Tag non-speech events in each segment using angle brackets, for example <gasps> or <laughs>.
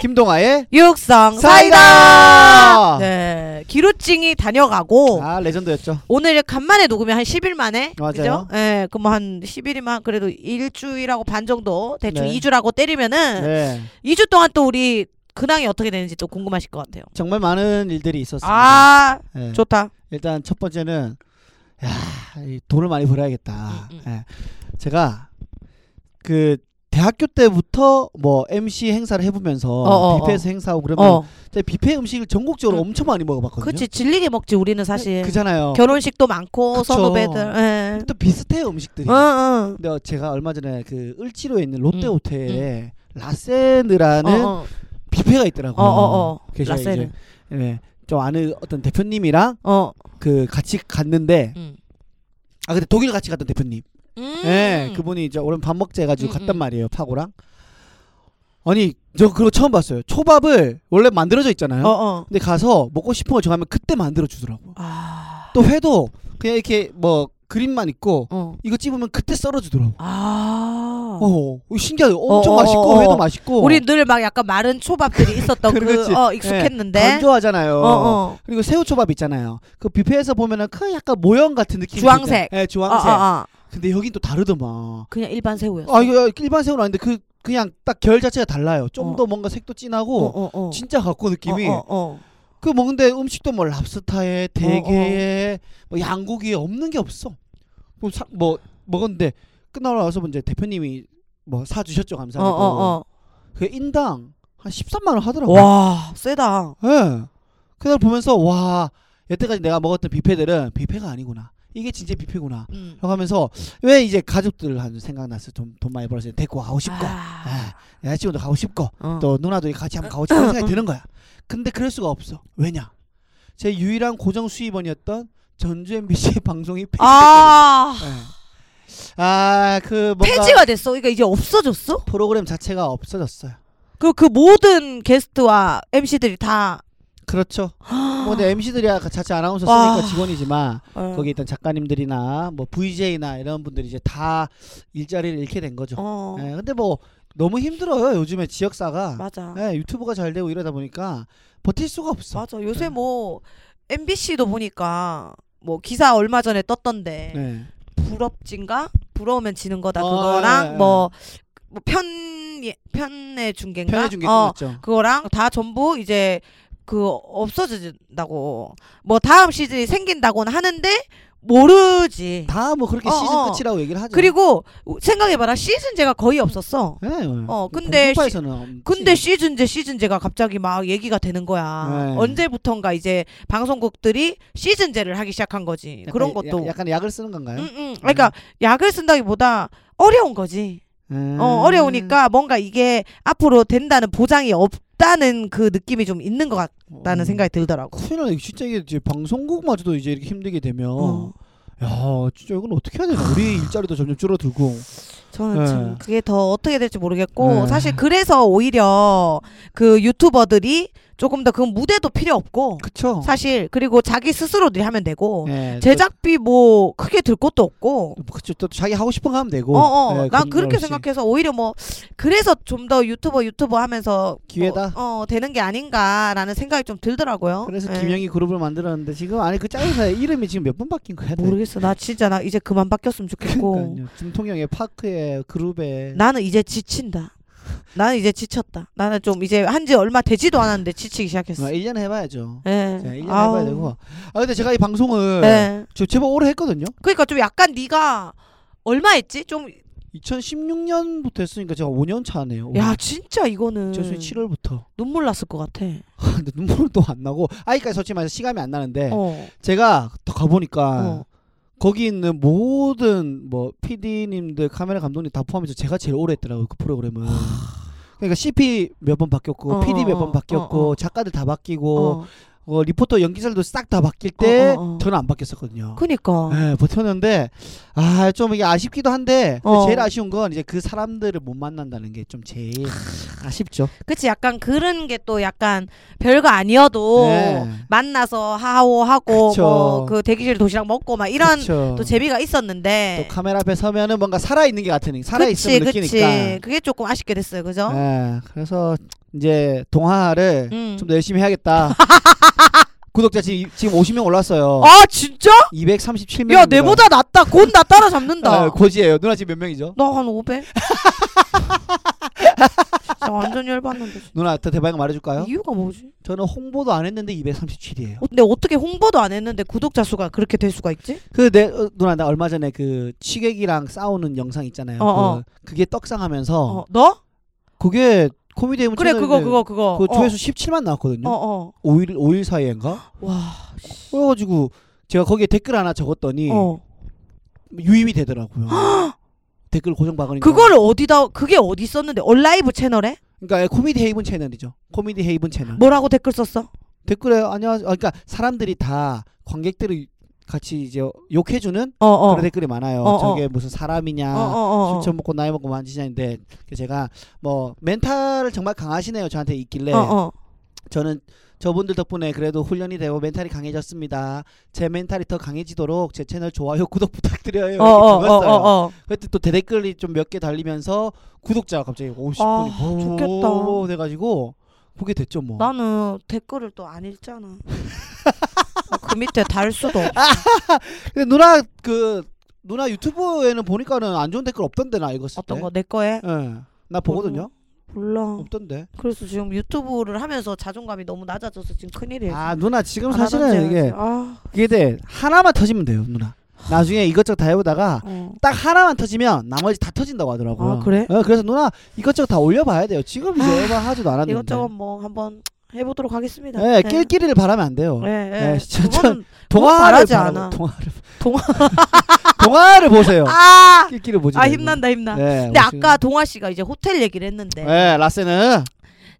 김동아의 육성 사이다! 네, 기루찡이 다녀가고 아 레전드였죠. 오늘 간만에 녹으면 한 10일 만에 맞아요. 그죠? 예, 그럼 한 10일이면 그래도 일주일하고 반 정도 대충 네. 2주라고 때리면은 네. 2주 동안 또 우리 근황이 어떻게 되는지 또 궁금하실 것 같아요. 정말 많은 일들이 있었습니다. 아, 네. 좋다. 일단 첫 번째는 야, 이 돈을 많이 벌어야겠다. 음, 음. 예. 제가 그 대학교 때부터 뭐 MC 행사를 해보면서 어, 어, 뷔페에서 행사하고 그러면 어, 제가 뷔페 음식을 전국적으로 음. 엄청 많이 먹어봤거든요. 그렇지 질리게 먹지 우리는 사실. 그잖아요. 결혼식도 많고 그쵸. 선후배들. 예. 또 비슷해요 음식들이. 응, 응. 근데 제가 얼마 전에 그 을지로에 있는 롯데 음, 호텔에 라세느라는 어, 어, 뷔페가 있더라고요. 어, 어, 어. 이제 예, 좀 아는 어떤 대표님이랑 어. 그 같이 갔는데 음. 아 근데 독일 같이 갔던 대표님. 음. 예, 그분이 이제 오늘 밥 먹자 해가지고 음, 갔단 음. 말이에요 파고랑. 아니 저 그거 처음 봤어요. 초밥을 원래 만들어져 있잖아요. 어, 어. 근데 가서 먹고 싶은 거 정하면 그때 만들어 주더라고. 아. 또 회도 그냥 이렇게 뭐 그림만 있고 어. 이거 찝으면 그때 썰어 주더라고. 아. 어, 이거 신기하다. 엄청 어, 어, 맛있고 어, 어. 회도 맛있고. 우리 늘 막 약간 마른 초밥들이 있었던 <laughs> 그 그렇지. 어, 익숙했는데. 건조하잖아요. 어, 어. 그리고 새우 초밥 있잖아요. 그 뷔페에서 보면은 그 약간 모형 같은 느낌. 주황색. 예, 아, 주황색. 아, 아. 근데 여긴 또 다르더만. 그냥 일반 새우였어. 아 이거 일반 새우는 아닌데 그 그냥 딱 결 자체가 달라요. 좀 어. 더 뭔가 색도 진하고 어, 어, 어. 진짜 갖고 느낌이 어, 어, 어. 그 먹는데 음식도 뭐 랍스타에 대게에 뭐 양고기에 없는 게 없어. 뭐, 사, 뭐 먹었는데 끝나고 나서 이제 대표님이 뭐 사주셨죠 어, 감사하게도. 어, 그 인당 한 13만 원 어. 하더라고. 와, 세다. 예. 그날 보면서 와 여태까지 내가 먹었던 뷔페들은 뷔페가 아니구나. 이게 진짜 뷔페구나. 음. 라고 하면서 왜 이제 가족들 한 생각났어. 좀돈 많이 벌어서 데리고 가고 싶고, 아. 예, 여자친구도 가고 싶고, 어. 또 누나도 같이 한번 가고 싶은 생각이 드는 거야. 근데 그럴 수가 없어. 왜냐? 제 유일한 고정 수입원이었던 전주 MBC <laughs> 방송이 폐지됐거든요. 아. 예. 아, 그 뭔가 폐지가 됐어. 그러니까 이제 없어졌어? 프로그램 자체가 없어졌어요. 그, 그 모든 게스트와 MC들이 다. 그렇죠. <gasps> 뭐 근데 MC들이야 자체 아나운서 와. 쓰니까 직원이지만 어. 거기 있던 작가님들이나 뭐 VJ나 이런 분들이 이제 다 일자리를 잃게 된 거죠. 어. 예, 근데 뭐 너무 힘들어요. 요즘에 지역사가 맞아. 예, 유튜브가 잘 되고 이러다 보니까 버틸 수가 없어. 맞아. 요새 네. 뭐 MBC도 보니까 뭐 기사 얼마 전에 떴던데 네. 부럽진가? 부러우면 지는 거다. 어, 그거랑 예, 예. 뭐, 뭐 편, 편의 중계인가? 편의 중계 어, 끝났죠. 그거랑 다 전부 이제 그 없어진다고. 뭐 다음 시즌이 생긴다고는 하는데 모르지. 다 뭐 그렇게 어, 시즌 어. 끝이라고 얘기를 하죠. 그리고 생각해봐라 시즌제가 거의 없었어. 네. 어, 근데 공중파에서는 없지. 근데 시즌제 시즌제가 갑자기 막 얘기가 되는 거야. 네. 언제부턴가 이제 방송국들이 시즌제를 하기 시작한 거지. 약간 그런 것도. 야- 약간 약을 쓰는 건가요? 응, 응. 그러니까 약을 쓴다기보다 어려운 거지. 음. 어, 어려우니까 뭔가 이게 앞으로 된다는 보장이 없 다는 그 느낌이 좀 있는 것 같다는 어. 생각이 들더라고. 큰일 나네. 진짜 이게 이제 방송국마저도 이제 이렇게 힘들게 되면 어. 야 진짜 이건 어떻게 해야 되나 우리 일자리도 점점 줄어들고 저는 네. 참 그게 더 어떻게 될지 모르겠고 네. 사실 그래서 오히려 그 유튜버들이 조금 더 그 무대도 필요 없고 그쵸 사실 그리고 자기 스스로들이 하면 되고 예, 제작비 뭐 크게 들 것도 없고 또, 그쵸 또 자기 하고 싶은 거 하면 되고 어어 예, 난 그런 그렇게 거 없이. 생각해서 오히려 뭐 그래서 좀 더 유튜버 유튜버 하면서 기회다. 뭐, 어 되는 게 아닌가라는 생각이 좀 들더라고요. 그래서 예. 김영희 그룹을 만들었는데 지금 아니 그 짤사의 이름이 지금 몇 번 바뀐 거야 모르겠어. 나 진짜 나 이제 그만 바뀌었으면 좋겠고. 그러니까요 김통영의 파크의 그룹에 나는 이제 지친다. 나는 이제 지쳤다. 나는 좀 이제 한 지 얼마 되지도 않았는데 지치기 시작했어. 아, 1년 해봐야죠 예. 자, 1년 아우. 해봐야 되고 아 근데 제가 이 방송을 예. 저 제법 오래 했거든요 그러니까 좀 약간 네가 얼마 했지? 좀야 2016년부터 했으니까 제가 5년 차네요 진짜 이거는 저 7월부터 눈물 났을 것 같아. <laughs> 근데 눈물도 안 나고 아이까지 솔직히 말해서 시간이 안 나는데 어. 제가 더 가보니까 어. 거기 있는 모든 뭐 PD님들 카메라 감독님 다 포함해서 제가 제일 오래 했더라고요 그 프로그램은. 그러니까 CP 몇 번 바뀌었고 어, PD 몇 어, 번 어, 바뀌었고 어, 어. 작가들 다 바뀌고 어. 어, 리포터 연기자들도 싹 다 바뀔 때 어, 어, 어. 저는 안 바뀌었었거든요. 그니까. 네, 버텼는데 아 좀 이게 아쉽기도 한데 어. 제일 아쉬운 건 이제 그 사람들을 못 만난다는 게 좀 제일 아쉽죠. 그치 약간 그런 게 또 약간 별거 아니어도 네. 만나서 하오하고 그쵸. 뭐 그 대기실 도시락 먹고 막 이런 그쵸. 또 재미가 있었는데 또 카메라 앞에 서면은 뭔가 살아 있는 게 같으니 살아 그치 있으면 그치 느끼니까. 그게 조금 아쉽게 됐어요 그죠? 네, 그래서 이제 동화를 음. 좀더 열심히 해야겠다. <laughs> 구독자 지금 지금 50명 올랐어요. 아 진짜? 237명. 야 내보다 낫다. 곧 나 따라잡는다. 아, 고지예요. 누나 지금 몇 명이죠? 나 한 500? 진짜 완전 열받는데. 진짜. 누나 더 대박인 거 말해줄까요? 이유가 뭐지? 저는 홍보도 안 했는데 237이에요. 어, 근데 어떻게 홍보도 안 했는데 구독자 수가 그렇게 될 수가 있지? 그내 어, 누나 나 얼마 전에 그 취객이랑 싸우는 영상 있잖아요. 어, 어. 그, 그게 떡상하면서 어, 너? 그게 코미디 엠 그래 그거 그거 그거. 그 어. 조회수 17만 나왔거든요. 어 어. 5일 5일 사이인가? 와. 그래가지고 제가 거기에 댓글 하나 적었더니 어. 유입이 되더라고요. <gasps> 댓글 고정 박으니까. 그거를 어디다 그게 어디 썼는데 얼라이브 채널에 그러니까 코미디 헤이븐 채널이죠. 코미디 헤이븐 채널. 뭐라고 댓글 썼어? 댓글에 안녕하세요. 아, 그러니까 사람들이 다 관객들을 같이 이제 욕해주는 어 어. 그런 댓글이 많아요. 어, 어. 저게 무슨 사람이냐. 어, 어, 어. 술 처음 먹고 나이 먹고 만지냐인데 제가 뭐 멘탈을 정말 강하시네요 저한테 있길래. 저는 저분들 덕분에 그래도 훈련이 되고 멘탈이 강해졌습니다 제 멘탈이 더 강해지도록 제 채널 좋아요 구독 <laughs> 부탁드려요 이렇게 어, 어, 어, 적었어요. 그때 또 대댓글이 좀 몇 개 달리면서 구독자가 갑자기 50분이 아, 좋겠다. 돼가지고 그게 됐죠 뭐 나는 댓글을 또 안 읽잖아. <laughs> 아, 그 밑에 달 수도 없어. <laughs> 근데 누나 그 누나 유튜브에는 보니까는 안 좋은 댓글 없던데 나 읽었을 어떤 때거내 거에? 예. 나 보거든요 몰라. 없던데 그래서 지금 유튜브를 하면서 자존감이 너무 낮아져서 지금 큰일이에요. 아 누나 지금 안 사실은 하던지 이게. 아, 이게 돼 하나만 터지면 돼요 누나 나중에 이것저것 다 해보다가 어. 딱 하나만 터지면 나머지 다 터진다고 하더라고요 아, 그래? 어, 그래서 누나 이것저것 다 올려봐야 돼요 지금 이제 아, 얼마 하지도 않았는데 이것저것 뭐 한번 해보도록 하겠습니다. 예, 낄끼리를 바라면 안 돼요 네, 네. 그거는 동화를 않아. 동화를 동화- <laughs> 동화를 보세요 아, 낄끼리 보지 아 말고. 힘난다 힘나. 네, 근데 뭐 아까 동아 씨가 이제 호텔 얘기를 했는데 네, 라세는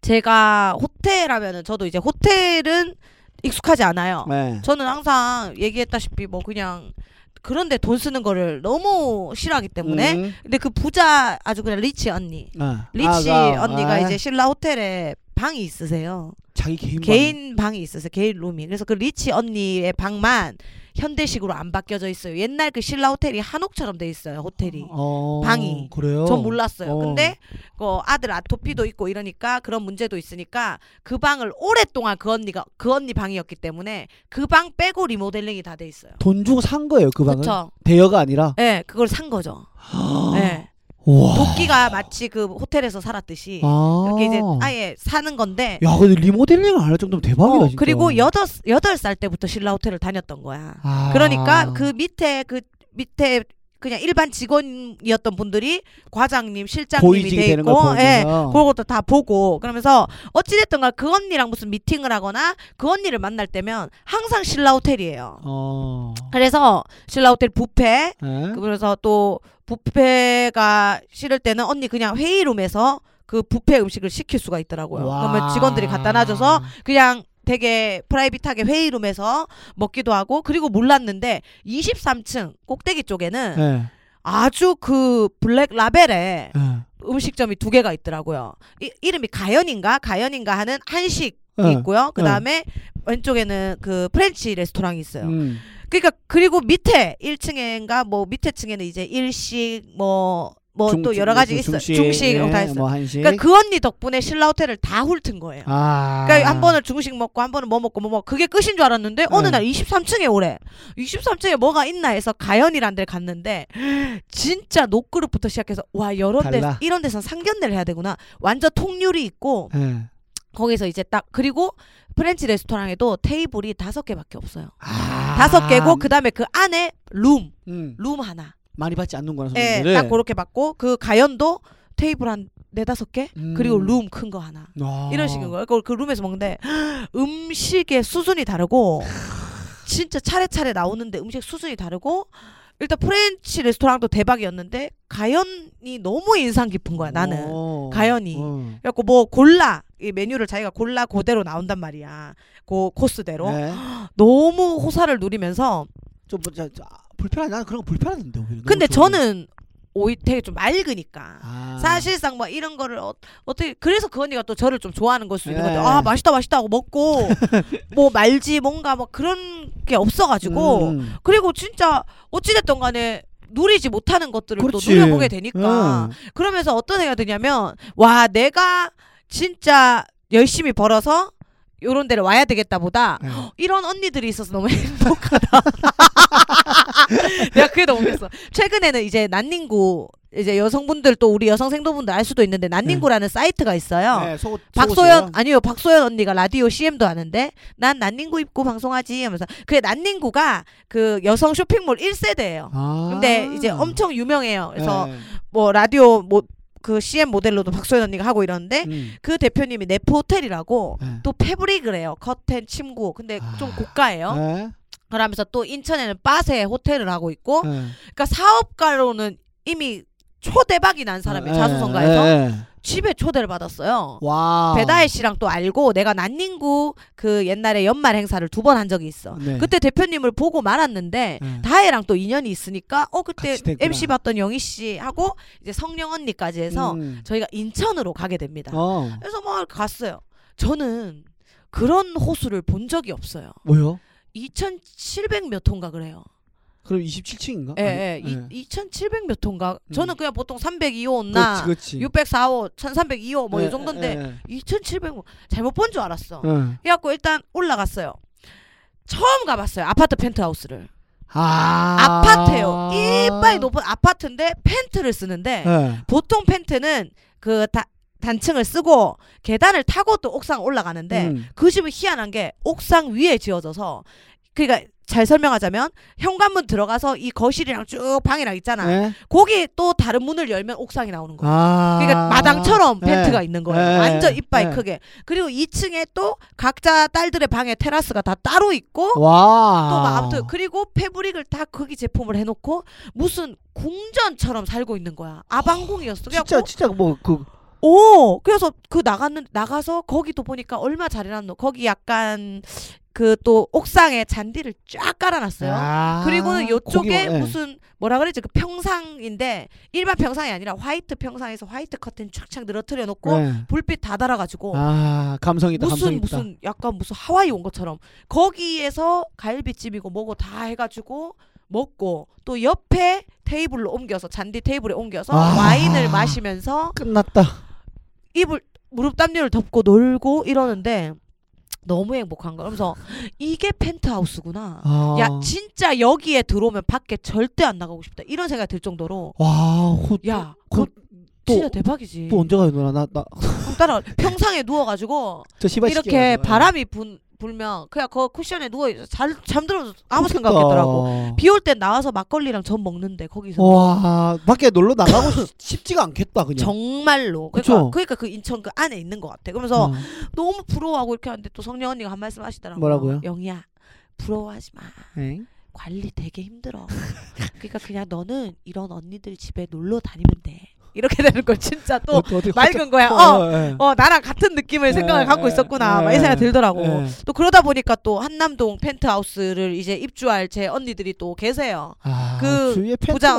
제가 호텔 하면은 저도 이제 호텔은 익숙하지 않아요. 네. 저는 항상 얘기했다시피 뭐 그냥 그런데 돈 쓰는 거를 너무 싫어하기 때문에 음. 근데 그 부자 아주 그냥 리치 언니 아, 리치 아, 아, 언니가 아, 이제 신라 호텔에 방이 있으세요. 자기 개인 개인 방이 있으세요. 개인 룸이. 그래서 그 리치 언니의 방만 현대식으로 안 바뀌어져 있어요. 옛날 그 신라 호텔이 한옥처럼 돼 있어요. 호텔이. 어, 방이. 그래요 전 몰랐어요. 어. 근데 그 아들 아토피도 있고 이러니까 그런 문제도 있으니까 그 방을 오랫동안 그 언니가 그 언니 방이었기 때문에 그 방 빼고 리모델링이 다 돼 있어요. 돈 주고 산 거예요 그 방은 그렇죠. 대여가 아니라 예, 그걸 산 거죠. 예. 와. 도끼가 마치 그 호텔에서 살았듯이 아. 이렇게 이제 아예 사는 건데 야 근데 리모델링을 안 할 정도면 대박이다 어, 진짜 그리고 여덟 여덟 살 때부터 신라 호텔을 다녔던 거야. 아. 그러니까 그 밑에 그 밑에 그냥 일반 직원이었던 분들이 과장님, 실장님이 돼 있고, 예, 그런 것도 다 보고 그러면서 어찌 됐든가 그 언니랑 무슨 미팅을 하거나 그 언니를 만날 때면 항상 신라 호텔이에요. 어. 그래서 신라 호텔 뷔페 예? 그래서 또 뷔페가 싫을 때는 언니 그냥 회의룸에서 그 뷔페 음식을 시킬 수가 있더라고요. 와. 그러면 직원들이 갖다 놔줘서 그냥 되게 private하게 회의룸에서 먹기도 하고 그리고 몰랐는데 23층 꼭대기 쪽에는 예. 아주 그 black label에 예. 음식점이 두 개가 있더라고요. 이, 이름이 가연인가 가연인가 하는 한식이 어. 있고요. 그 다음에 왼쪽에는 그 French 레스토랑이 있어요. 음. 그러니까 그리고 밑에 1층인가 뭐 밑에 층에는 이제 일식 뭐 뭐또 중- 여러 가지 중- 있어요. 중식, 중식 예, 다 있어요. 뭐 한식. 그러니까 그 언니 덕분에 신라 호텔을 다 훑은 거예요. 아. 그러니까 한 번은 중식 먹고 한 번은 뭐 먹고 뭐 먹고 그게 끝인 줄 알았는데 어느 네. 날 23층에 오래. 23층에 뭐가 있나 해서 가연이란 데를 갔는데 진짜 놋그릇부터 시작해서 와 이런 데 달라. 이런 데선 상견례를 해야 되구나. 완전 통유리 있고 예. 거기서 이제 딱 그리고 French 레스토랑에도 테이블이 다섯 개밖에 없어요. 아. 다섯 개고 그 다음에 그 안에 룸, 음. 룸 하나. 많이 받지 않는구나 예, 손님들을. 딱 그렇게 받고 그 가연도 테이블 한 네다섯 개 음. 그리고 룸 큰 거 하나. 아. 이런 식인 거예요. 그걸 그 룸에서 먹는데 <gasps> 음식의 수준이 다르고 <sighs> 진짜 차례차례 나오는데 음식 수준이 다르고 일단 French 레스토랑도 대박이었는데 가연이 너무 인상 깊은 거야 나는. 어. 가연이. 어. 그래갖고 뭐 골라 이 메뉴를 자기가 골라 그대로 나온단 말이야. 그 코스대로 예. <gasps> 너무 호사를 누리면서 좀 뭐, 저, 저, 아, 불편하지 나는 그런 거 불편하던데 오히려. 근데 좋은데. 저는 오히 되게 좀 맑으니까 아. 사실상 뭐 이런 거를 어, 어떻게 그래서 그 언니가 또 저를 좀 좋아하는 걸수 있는 예. 건데 아 맛있다 맛있다 하고 먹고 <laughs> 뭐 말지 뭔가 뭐 그런 게 없어가지고 음. 그리고 진짜 어찌됐든 간에 누리지 못하는 것들을 그렇지. 또 누려보게 되니까 음. 그러면서 어떤 생각이 드냐면 와 내가 진짜 열심히 벌어서 요런 데를 와야 되겠다 보다 네. 이런 언니들이 있어서 너무 <laughs> 행복하다. 내가 그게 너무 웃겼어. 최근에는 이제 난닝구 이제 여성분들 또 우리 여성 생도분들 알 수도 있는데 난닝구라는 사이트가 있어요. 네, 소, 박소현? 아니요 박소현 언니가 라디오 CM도 하는데 난 난닝구 입고 방송하지 하면서 그게 난닝구가 그 여성 쇼핑몰 1세대예요. 아. 근데 이제 엄청 유명해요. 그래서 네. 뭐 라디오 뭐 그 CM 모델로도 박소현 언니가 하고 이러는데 음. 그 대표님이 네프 호텔이라고 네. 또 fabric을 해요. 커튼, 침구. 근데 아. 좀 고가예요. 네. 그러면서 또 인천에는 바세 호텔을 하고 있고 네. 그러니까 사업가로는 이미 초대박이 난 사람이 네, 자수성가에서 네, 네. 집에 초대를 받았어요. 와. 배다혜 씨랑 또 알고 내가 난닝구 그 옛날에 연말 행사를 두 번 한 적이 있어. 네. 그때 대표님을 보고 말았는데 네. 다혜랑 또 인연이 있으니까 어 그때. MC 봤던 영희 씨 하고 이제 성령 언니까지 해서 음. 저희가 인천으로 가게 됩니다. 어. 그래서 막 갔어요. 저는 그런 호수를 본 적이 없어요. 뭐요? 2,700몇 호인가 그래요. 그럼 27층인가? 예, 예. 이, 2,700몇 호인가. 저는 음. 그냥 보통 302호나 그렇지, 그렇지. 604호, 1,302호 뭐이 예, 정도인데 예, 2,700 잘못 본 줄 알았어. 예. 예. 그래갖고 일단 올라갔어요. 처음 가봤어요. 아파트 펜트하우스를. 아. 아파트예요. 이빨 높은 아파트인데 펜트를 쓰는데 예. 보통 펜트는 그 다, 단층을 쓰고 계단을 타고 또 옥상 올라가는데 음. 그 집은 희한한 게 옥상 위에 지어져서 그러니까 잘 설명하자면 현관문 들어가서 이 거실이랑 쭉 방이랑 있잖아. 예? 거기 또 다른 문을 열면 옥상이 나오는 거야. 아. 그러니까 마당처럼 예. 펜트가 있는 거예요. 예. 완전 이빨 예. 크게. 그리고 2층에 또 각자 딸들의 방에 테라스가 다 따로 있고 와. 또막 아무튼 그리고 패브릭을 다 거기 제품을 해놓고 무슨 궁전처럼 살고 있는 거야. 아방궁이었어. 진짜 진짜 뭐그 오 그래서 그 나갔는 나가서 거기도 보니까 얼마 잘해놨노. 거기 약간 그 또 옥상에 잔디를 쫙 깔아놨어요. 아. 그리고는 요쪽에 고기- 예. 무슨 뭐라 그러지 그 평상인데 일반 평상이 아니라 화이트 평상에서 화이트 커튼 쫙쫙 늘어뜨려 놓고 예. 불빛 다 달아가지고 아 감성 있다 감성 무슨 있다. 무슨 약간 무슨 하와이 온 것처럼 거기에서 갈비찜이고 뭐고 다 해가지고 먹고 또 옆에 테이블로 옮겨서 잔디 테이블에 옮겨서 아. 와인을 마시면서 끝났다. 이불 무릎 담요를 덮고 놀고 이러는데 너무 행복한 거. 그러면서 이게 펜트하우스구나. 아. 야 진짜 여기에 들어오면 밖에 절대 안 나가고 싶다. 이런 생각이 들 정도로 와. 호, 야 그- 그거 또- 진짜 대박이지. 또 언제 가요 누나 나나 한번 따라 평상에 누워가지고 <laughs> 저 시발 이렇게. 바람이 분, 불면 그냥 그 쿠션에 누워 있어 잘 잠들어도 아무 좋겠다. 생각 없겠더라고. 비올땐 나와서 막걸리랑 전 먹는데 거기서 와 밖에 놀러 나가고 싶- 쉽지가 않겠다 그냥. 정말로 그러니까? 그러니까 그 인천 그 안에 있는 것 같아. 그러면서 어. 너무 부러워하고 이렇게 하는데 또 성령 언니가 한 말씀 하시더라고. 뭐라고요? 영희야 부러워하지 마. 엥? 관리 되게 힘들어. 그러니까 그냥 너는 이런 언니들 집에 놀러 다니면 돼. 이렇게 <laughs> 되는 걸 진짜 또 어떻게 맑은 거야. 활짝- 어, 예. 어 나랑 같은 느낌을 생각을 예, 갖고 예, 있었구나. 막 예, 이 생각 들더라고. 예. 또 그러다 보니까 또 한남동 펜트하우스를 이제 입주할 제 언니들이 또 계세요. 아, 그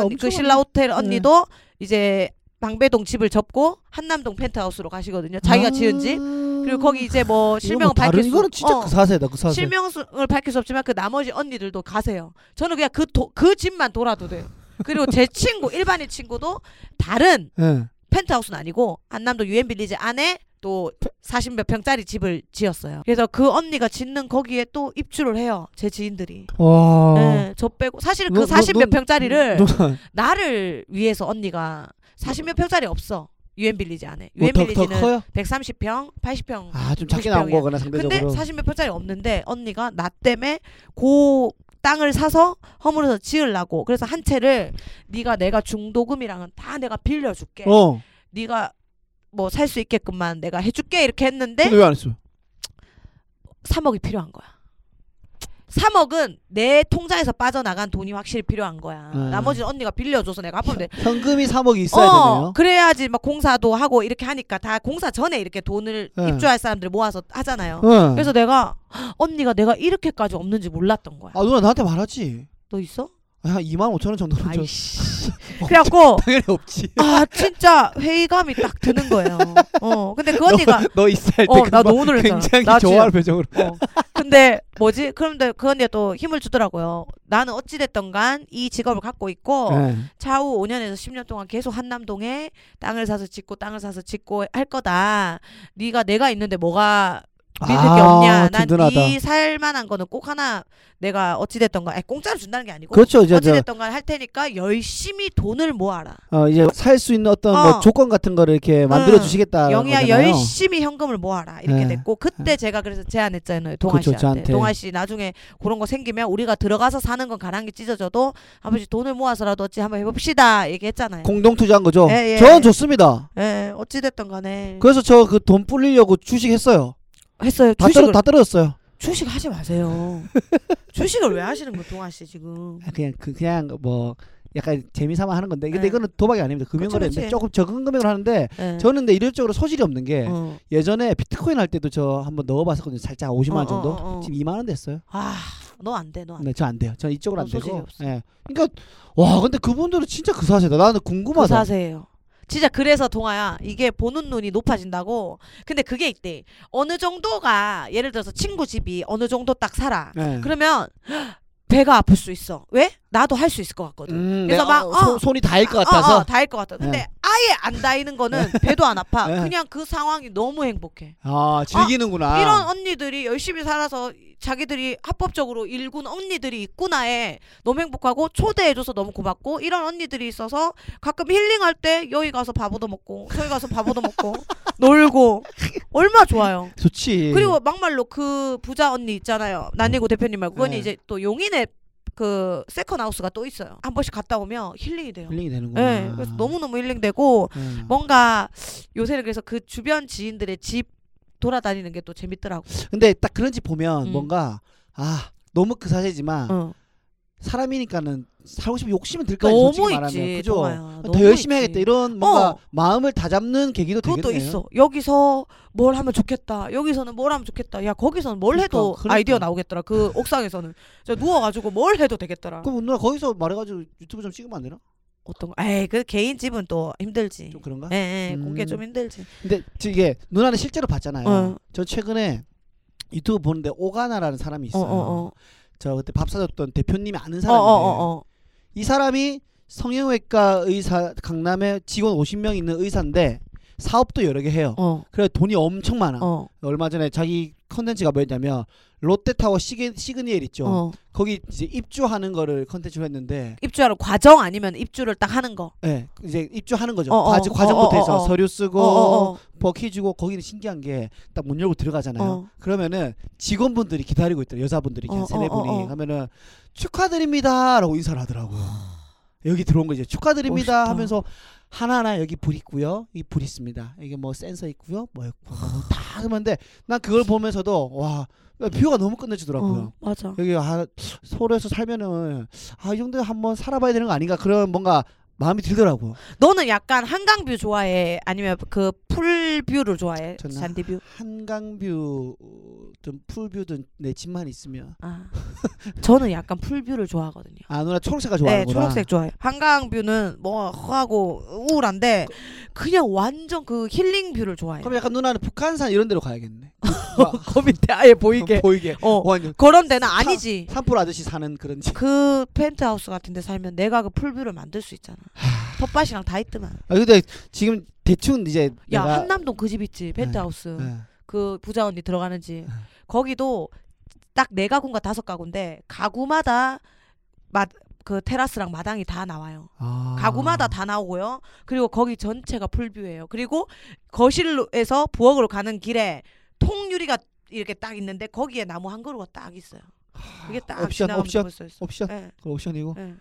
엄청 그 신라 호텔 네. 언니도 이제 방배동 집을 접고 한남동 펜트하우스로 가시거든요. 자기가 아. 지은 집. 그리고 거기 이제 뭐 실명을 뭐 밝힐 수 이거는 진짜 어, 그 사세다 그 사세. 실명을 밝힐 수 없지만 그 나머지 언니들도 가세요. 저는 그냥 그그 집만 돌아도 돼요. 그리고 제 친구 일반인 친구도 다른 예. 펜트하우스는 아니고 한남도 유엔 빌리지 안에 또 40몇 평짜리 집을 지었어요. 그래서 그 언니가 짓는 거기에 또 입주를 해요. 제 지인들이. 와. 네, 저 빼고 사실 그 너- 너- 40 몇 너- 평짜리를 누나 나를 위해서 언니가 40 몇 평짜리 없어. 유엔 빌리지 안에. 뭐 유엔 더, 더 빌리지는 커요? 130평, 80평. 아 좀 작게 나온 90평이야. 거구나 근데 상대적으로. 40 몇 평짜리 없는데 언니가 나 때문에 고 땅을 사서 허물어서 지으려고 그래서 한 채를 네가 내가 중도금이랑은 다 내가 빌려줄게 어. 네가 뭐 살 수 있게끔만 내가 해줄게 이렇게 했는데 왜안 했어? 3억이 필요한 거야 3억은 내 통장에서 빠져나간 돈이 확실히 필요한 거야 음. 나머지는 언니가 빌려줘서 내가 갚으면 돼 현금이 3억이 있어야 어, 되네요. 그래야지 막 공사도 하고 이렇게 하니까 다 공사 전에 이렇게 돈을 네. 입주할 사람들 모아서 하잖아요 응. 그래서 내가 언니가 내가 이렇게까지 없는지 몰랐던 거야. 아 누나 나한테 말하지. 너 있어? 한 2만 5천 원 정도는 좀 아이씨. <laughs> 그래갖고 당연히 없지. 아 진짜 회의감이 딱 드는 거예요. 어 근데 그 <laughs> 언니가 너, 너 있을 때 어 나 너무 놀랐잖아. 굉장히 나 좋아하는 표정으로. 어. 근데 뭐지? 그런데 그 언니가 또 힘을 주더라고요. 나는 어찌됐든 간이 직업을 갖고 있고 예. 차후 5년에서 10년 동안 계속 한남동에 땅을 사서 짓고 땅을 사서 짓고 할 거다. 네가 내가 있는데 뭐가 믿을 게 아, 없냐. 든든하다. 난네 살만한 거는 꼭 하나 내가 어찌됐든 간 아니, 공짜로 준다는 게 아니고 그렇죠. 이제 저, 어찌됐든 간할 테니까 열심히 돈을 모아라. 어, 이제 살 수 있는 어떤 어. 뭐 조건 같은 거를 이렇게 만들어 응. 주시겠다. 영희야 열심히 현금을 모아라 이렇게 네. 됐고 그때 제가 그래서 제안했잖아요 동아 그쵸, 씨한테 저한테. 동아 씨 나중에 그런 거 생기면 우리가 들어가서 사는 건 가랑이 찢어져도 아버지 돈을 모아서라도 어찌 한번 해봅시다 얘기했잖아요 공동 투자한 거죠. 예, 예. 전 좋습니다. 예 어찌됐든 간에 그래서 저 그 돈 불리려고 주식 했어요. 했어요 다 주식을 떨어 다 떨어졌어요. 주식 하지 마세요 <laughs> 주식을 왜 하시는 거 동아 씨 지금 아, 그냥 그 그냥 뭐 약간 재미삼아 하는 건데 근데 네. 이거는 도박이 아닙니다. 금융거래인데 그치. 조금 적은 금액으로 하는데 예. 저는 근데 이런쪽으로 소질이 없는 게 어. 예전에 비트코인 할 때도 저 한번 넣어봤었거든요. 살짝 50만 원 어, 정도. 어, 어, 어. 지금 2만 원 됐어요. 아너 안돼너안돼 네, 저안 돼요. 저 이쪽으로 안너 소질이 되고. 없어. 예. 그러니까 와 근데 그분들은 진짜 그 사세다. 나는 그 궁금하다. 사세예요. 진짜 그래서 동아야 이게 보는 눈이 높아진다고. 근데 그게 있대. 어느 정도가 예를 들어서 친구 집이 어느 정도 딱 살아. 예. 그러면 배가 아플 수 있어. 왜? 나도 할 수 있을 것 같거든. 음, 그래서 내가, 막, 어, 손- 어. 손이 닿을 것 어, 같아서. 어, 다일 것 같아. 근데 네. 아예 안 닿이는 거는 배도 안 아파. <laughs> 네. 그냥 그 상황이 너무 행복해. 아 즐기는구나. 이런 언니들이 열심히 살아서 자기들이 합법적으로 일군 언니들이 있구나에 너무 행복하고 초대해줘서 너무 고맙고 이런 언니들이 있어서 가끔 힐링할 때 여기 가서 밥 얻어 먹고 저기 가서 밥 얻어 먹고 <laughs> 놀고 얼마 좋아요. 좋지. 그리고 막말로 그 부자 언니 있잖아요. 난닝구 대표님 말고 그건 네. 이제 또 용인에 그 second house가 또 있어요. 한 번씩 갔다 오면 힐링이 돼요. 힐링이 되는구나. 네, 그래서 너무 너무 힐링되고 예. 뭔가 요새는 그래서 그 주변 지인들의 집 돌아다니는 게 또 재밌더라고. 근데 딱 그런 집 보면 음. 뭔가 아 너무 그 사세지만 어. 사람이니까는 살고 싶은 욕심은 들 거 아니에요. 너무 솔직히 있지. 말하면 그죠. 동아야. 더 너무 열심히 있지. 해야겠다 이런 뭔가 어. 마음을 다잡는 계기도 그것도 되겠네요. 있어. 여기서 뭘 하면 좋겠다. 여기서는 뭘 하면 좋겠다. 야 거기서는 뭘 그러니까, 해도 그러니까. 아이디어 나오겠더라. 그 옥상에서는 저 누워가지고 뭘 해도 되겠더라. 그럼 누나 거기서 말해가지고 유튜브 좀 찍으면 안 되나? 어떤 거? 에이 그 개인 집은 또 힘들지. 좀 그런가? 예, 예, 음. 좀 힘들지. 근데 지- 이게 누나는 실제로 봤잖아요. 어. 저 최근에 유튜브 보는데 오가나라는 사람이 어, 있어요. 어, 어, 저 그때 밥 사줬던 대표님이 아는 어, 사람인데 어, 어, 어. 이 사람이 성형외과 의사 강남에 직원 50명 있는 의사인데 사업도 여러 개 해요. 어, 그래 돈이 엄청 많아. 어, 얼마 전에 자기 컨텐츠가 뭐였냐면 롯데타워 시그, 시그니엘 있죠. 어. 거기 이제 입주하는 거를 컨텐츠로 했는데 입주하는 과정 아니면 입주를 딱 하는 거. 예, 이제 입주하는 거죠. 어, 어, 과정, 어, 과정부터 어, 어, 해서 어. 서류 쓰고. 뭐 키 주고 거기는 신기한 게 딱 문 열고 들어가잖아요. 어. 그러면은 직원분들이 기다리고 있더라고요. 여자분들이 어, 한 세네 분이 어. 하면은 축하드립니다라고 인사를 하더라고요. 여기 들어온 거 이제 축하드립니다 멋있다. 하면서 하나하나 여기 불 있고요. 이 불 있습니다. 이게 뭐 센서 있고요. 뭐 있고 뭐다 하는데 난 그걸 보면서도 와 뷰가 너무 끝내주더라고요. 어, 맞아. 여기 아, 서울에서 살면은 아 이 정도에 한번 살아봐야 되는 거 아닌가 그런 뭔가 마음이 들더라고요. 너는 약간 한강뷰 좋아해? 아니면 그 풀뷰를 좋아해? 저는 잔디뷰? 한강뷰 든 풀view든 내 집만 있으면 아, 저는 약간 풀view를 좋아하거든요. 아 누나 초록색깔 네, 좋아하는구나. 초록색 좋아해요. 한강view는 뭐 허하고 우울한데 그냥 완전 그 힐링 view를 좋아해요. 그럼 약간 누나는 북한산 이런 데로 가야겠네. <laughs> 그 밑에 아예 보이게. <laughs> 보이게. 어, 완전 그런 데는 아니지. 산불 아저씨 사는 그런 집. 그 펜트하우스 같은 데 살면 내가 그 풀view를 만들 수 있잖아. 텃밭이랑 다 있더만. 아 근데 지금 대충 이제 야, 내가 한남동 그 집 있지. 펜트하우스. 네. 그 부자 언니 들어가는 집. 거기도 딱 네 가구인가 다섯 가구인데 가구마다 마, 그 테라스랑 마당이 다 나와요. 아. 가구마다 다 나오고요. 그리고 거기 전체가 풀뷰예요. 그리고 거실에서 부엌으로 가는 길에 통유리가 이렇게 딱 있는데 거기에 나무 한 그루가 딱 있어요. 그게 딱 옵션, 지나가면서 옵션. 볼수 있어. 옵션 예, 그 옵션이고 예.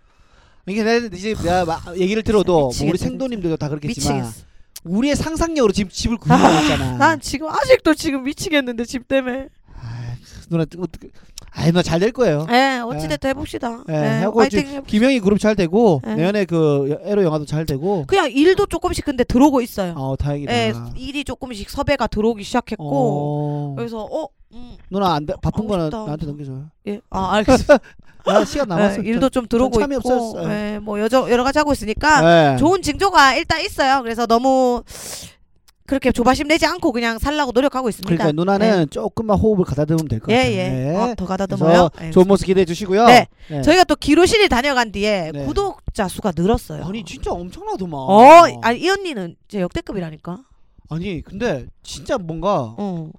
이게 내가 이제 내가 막 얘기를 들어도 뭐 우리 미치겠다, 생도님들도 다 그렇겠지만 미치겠어. 우리의 상상력으로 집 집을 구성하고 아, 있잖아. 난 지금 아직도 지금 미치겠는데 집 때문에. 아이, 누나 어떻게 아이 누나 잘 될 거예요. 예, 어찌됐든 해봅시다. 예, 예, 하고 지금 해봅시다. 김영희 그룹 잘 되고 예. 내년에 그 에로 영화도 잘 되고. 그냥 일도 조금씩 근데 들어오고 있어요. 어 다행이다. 예, 일이 조금씩 섭외가 들어오기 시작했고 어. 그래서 어, 음, 누나 안 돼, 바쁜 하고 거는 싶다. 나한테 넘겨줘요. 예, 아 알겠어. <laughs> 나 시간 남았어. 예, 일도 좀 들어오고 참이 있고, 없었어요. 예, 뭐 여러 여러 가지 하고 있으니까 네. 좋은 징조가 일단 있어요. 그래서 너무 그렇게 조바심 내지 않고 그냥 살라고 노력하고 있습니다. 그러니까 누나는 조금만 호흡을 가다듬으면 될것 예, 같아요. 예. 네. 어, 더 가다듬어요. 예. 좋은 모습 기대해 주시고요. 네. 네. 저희가 또 기로신이 다녀간 뒤에 네. 구독자 수가 늘었어요. 아니 진짜 엄청나더만. 어, 아니 이 언니는 이제 역대급이라니까. 아니 근데 진짜 뭔가 어.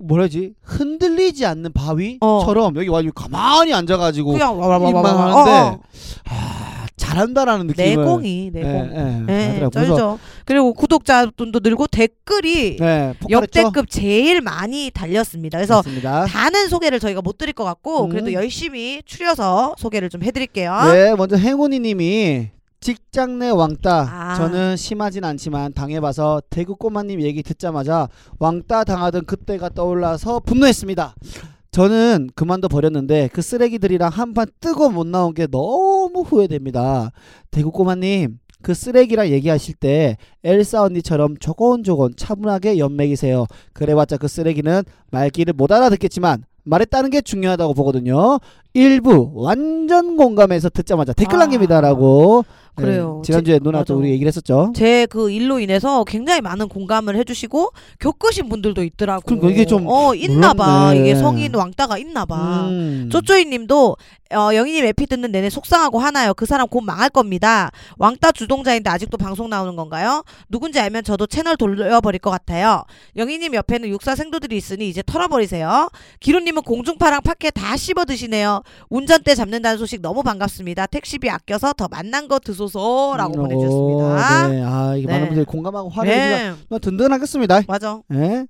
뭐라지 흔들리지 않는 바위처럼 여기 와가지고 가만히 앉아가지고 그냥 와와와와. 하는데 어, 어. 아, 잘한다라는 느낌을 내공이 내공. 예, 예. 그래서 쩔죠. 그리고 구독자분도 늘고 댓글이 네. 역대급 제일 많이 달렸습니다. 그래서 맞습니다. 다는 소개를 저희가 못 드릴 것 같고 음. 그래도 열심히 추려서 소개를 좀 해드릴게요. 네, 먼저 행운이님이 직장 내 왕따 아. 저는 심하진 않지만 당해봐서 대구 꼬마님 얘기 듣자마자 왕따 당하던 그때가 떠올라서 분노했습니다. 저는 그만둬 버렸는데 그 쓰레기들이랑 한판 뜨고 못 나온 게 너무 후회됩니다. 대구 꼬마님 그 쓰레기랑 얘기하실 때 엘사 언니처럼 조곤조곤 차분하게 연맥이세요. 그래봤자 그 쓰레기는 말귀를 못 알아듣겠지만 말했다는 게 중요하다고 보거든요. 일부 완전 공감해서 듣자마자 댓글 아. 남깁니다라고. 네, 그래요. 지난주에 제- 누나 또. 우리 얘기를 했었죠. 제 그 일로 인해서 굉장히 많은 공감을 해주시고 겪으신 분들도 있더라고. 그러니까 이게 좀 어 있나봐. 놀랍네. 이게 성인 왕따가 있나봐. 음. 쪼쪼이님도 어, 영희님 에피 듣는 내내 속상하고 하나요. 그 사람 곧 망할 겁니다. 왕따 주동자인데 아직도 방송 나오는 건가요? 누군지 알면 저도 채널 돌려버릴 것 같아요. 영희님 옆에는 육사 생도들이 있으니 이제 털어버리세요. 기루님은 공중파랑 파케 다 씹어 드시네요. 운전대 잡는다는 소식 너무 반갑습니다. 택시비 아껴서 더 만난 거 드소 서라고 음, 보내주셨습니다. 오, 네. 아, 이게 네. 많은 분들이 공감하고 화를 네. 네, 든든하겠습니다. 맞아. 예.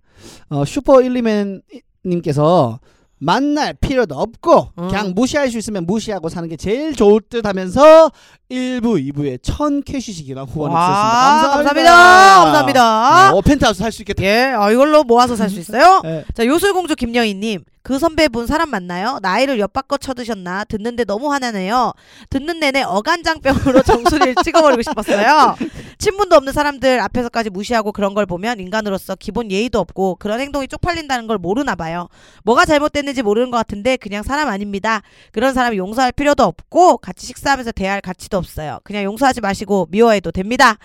어, 슈퍼 일리맨 님께서 만날 필요도 없고 어. 그냥 무시할 수 있으면 무시하고 사는 게 제일 좋을 듯 하면서 1부, 2부에 천 캐시씩이나 후원해 와, 주셨습니다. 감사합니다. 감사합니다. 감사합니다. 네, 어, 펜트하우스 살 수 있겠다. 예, 아, 이걸로 모아서 살 수 있어요? 예. 자 요술공주 김여희님 그 선배분 사람 맞나요? 나이를 엿바꿔 쳐드셨나? 듣는데 너무 화나네요. 듣는 내내 어간장병으로 <laughs> 정수리를 찍어버리고 싶었어요. 친분도 없는 사람들 앞에서까지 무시하고 그런 걸 보면 인간으로서 기본 예의도 없고 그런 행동이 쪽팔린다는 걸 모르나 봐요. 뭐가 잘못됐는지 모르는 것 같은데 그냥 사람 아닙니다. 그런 사람 용서할 필요도 없고 같이 식사하면서 대화할 가치도 없어요. 그냥 용서하지 마시고 미워해도 됩니다.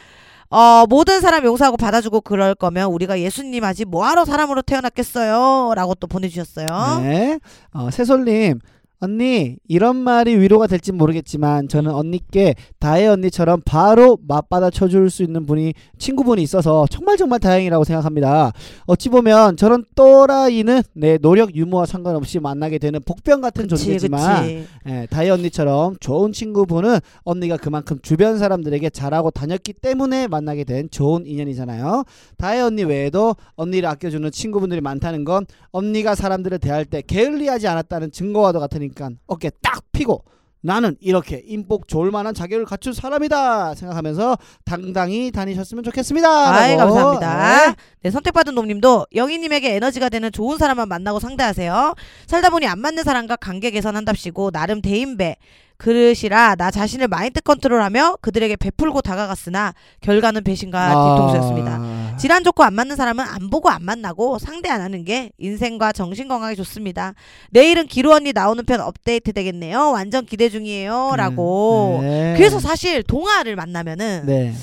어, 모든 사람 용서하고 받아주고 그럴 거면 우리가 예수님 하지 뭐하러 사람으로 태어났겠어요? 라고 또 보내주셨어요. 네. 어, 새솔님 언니 이런 말이 위로가 될지 모르겠지만 저는 언니께 다혜 언니처럼 바로 맞받아 쳐줄 수 있는 분이 친구분이 있어서 정말 정말 다행이라고 생각합니다. 어찌 보면 저런 또라이는 내 노력 유무와 상관없이 만나게 되는 복병 같은 그치, 존재지만 그치. 예, 다혜 언니처럼 좋은 친구분은 언니가 그만큼 주변 사람들에게 잘하고 다녔기 때문에 만나게 된 좋은 인연이잖아요. 다혜 언니 외에도 언니를 아껴주는 친구분들이 많다는 건 언니가 사람들을 대할 때 게을리하지 않았다는 증거와도 같 으니까 어깨 딱 피고 나는 이렇게 인복 좋을 만한 자격을 갖춘 사람이다 생각하면서 당당히 다니셨으면 좋겠습니다. 아이. 감사합니다. 네. 네, 선택받은 놈님도 영희님에게 에너지가 되는 좋은 사람만 만나고 상대하세요. 살다 보니 안 맞는 사람과 관계 개선한답시고 나름 대인배 그릇이라 나 자신을 마인드 컨트롤하며 그들에게 베풀고 다가갔으나 결과는 배신과 뒤통수였습니다. 아. 질환 좋고 안 맞는 사람은 안 보고 안 만나고 상대 안 하는 게 인생과 정신 건강에 좋습니다. 내일은 기루 언니 나오는 편 업데이트 되겠네요. 완전 기대 중이에요.라고. 네. 그래서 사실 동아를 만나면은 네.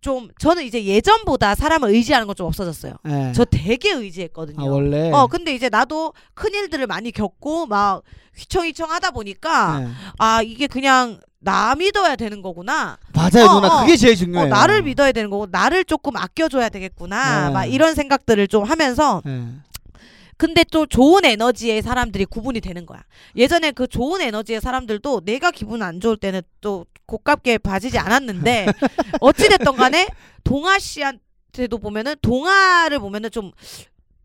좀 저는 이제 예전보다 사람을 의지하는 건 좀 없어졌어요. 네. 저 되게 의지했거든요. 아, 원래 어 근데 이제 나도 큰 일들을 많이 겪고 막 휘청휘청 하다 보니까 네. 아 이게 그냥 나 믿어야 되는 거구나. 맞아요 어, 누나 어. 그게 제일 어, 중요해요. 나를 믿어야 되는 거고 나를 조금 아껴줘야 되겠구나. 네. 막 이런 생각들을 좀 하면서 네. 근데 또 좋은 에너지의 사람들이 구분이 되는 거야. 예전에 그 좋은 에너지의 사람들도 내가 기분 안 좋을 때는 또 고깝게 봐지지 않았는데 어찌됐던 간에 동아 씨한테도 보면은 동아를 보면은 좀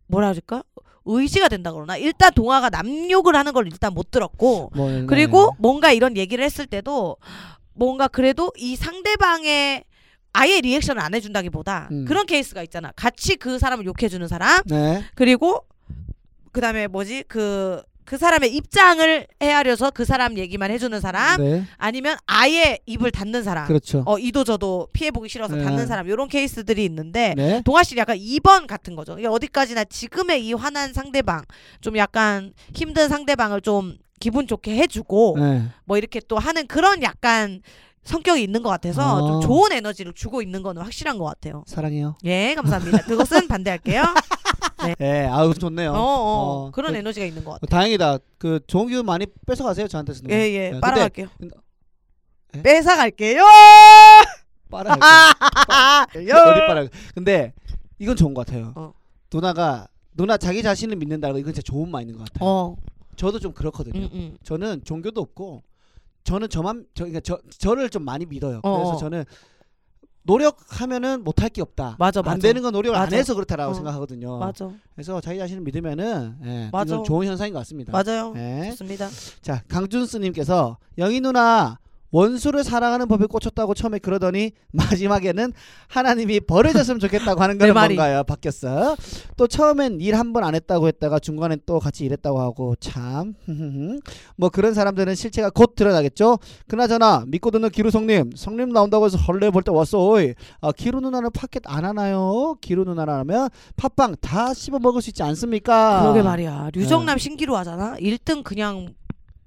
뭐라 그럴까? 의지가 된다 그러나 일단 동아가 남욕을 하는 걸 일단 못 들었고 뭐, 네. 그리고 뭔가 이런 얘기를 했을 때도 뭔가 그래도 이 상대방의 아예 리액션을 안 해준다기보다 음. 그런 케이스가 있잖아. 같이 그 사람을 욕해주는 사람 네. 그리고 그다음에 뭐지 그 그 사람의 입장을 헤아려서 그 사람 얘기만 해주는 사람 네. 아니면 아예 입을 닫는 사람 그렇죠. 어 이도 저도 피해 보기 싫어서 네. 닫는 사람 이런 케이스들이 있는데 네. 동아 씨 약간 2번 같은 거죠. 이게 어디까지나 지금의 이 화난 상대방 좀 약간 힘든 상대방을 좀 기분 좋게 해주고 네. 뭐 이렇게 또 하는 그런 약간 성격이 있는 것 같아서 아. 좀 좋은 에너지를 주고 있는 거는 확실한 것 같아요. 사랑해요. 예, 감사합니다. 그것은 <laughs> 반대할게요. 예, 아우 좋네요. 어, 어, 어, 그런 그- 에너지가 있는 것 같아요. 다행이다. 그 좋은 기운 많이 뺏어 가세요 저한테서. 예, 예, 근데 빨아갈게요. 예? 뺏어 갈게요. 빨아. 아, 어디 빨아? <laughs> 근데 이건 좋은 것 같아요. 어. 누나가 누나 자기 자신을 믿는다는 거 이건 진짜 좋은 마인드인 것 같아요. 어, 저도 좀 그렇거든요. 음, 음. 저는 종교도 없고 저는 저만 저 그러니까 저 저를 좀 많이 믿어요. 어, 그래서 어. 저는 노력하면은 못할 게 없다. 맞아, 안 맞아. 되는 건 노력을 안 맞아. 해서 그렇다라고 어. 생각하거든요. 맞아, 그래서 자기 자신을 믿으면은 예, 맞아. 이건 좋은 현상인 것 같습니다. 맞아요. 예. 좋습니다. 자 강준수님께서 영희 누나 원수를 사랑하는 법에 꽂혔다고 처음에 그러더니 <laughs> 마지막에는 하나님이 버려졌으면 좋겠다고 하는 내 건. 뭔가요? 바뀌었어. 또 처음엔 일 한 번 안 했다고 했다가 중간엔 또 같이 일했다고 하고 참. <laughs> 뭐 그런 사람들은 실체가 곧 드러나겠죠. 그나저나 믿고 듣는 기루 성님, 성님 나온다고 해서 헐레 볼 때 왔어. 어이. 아, 기루 누나는 팟켓 안 하나요? 기루 누나라면 팥빵 다 씹어 먹을 수 있지 않습니까? 그러게 말이야. 네. 류정남 신기루 하잖아. 1등 그냥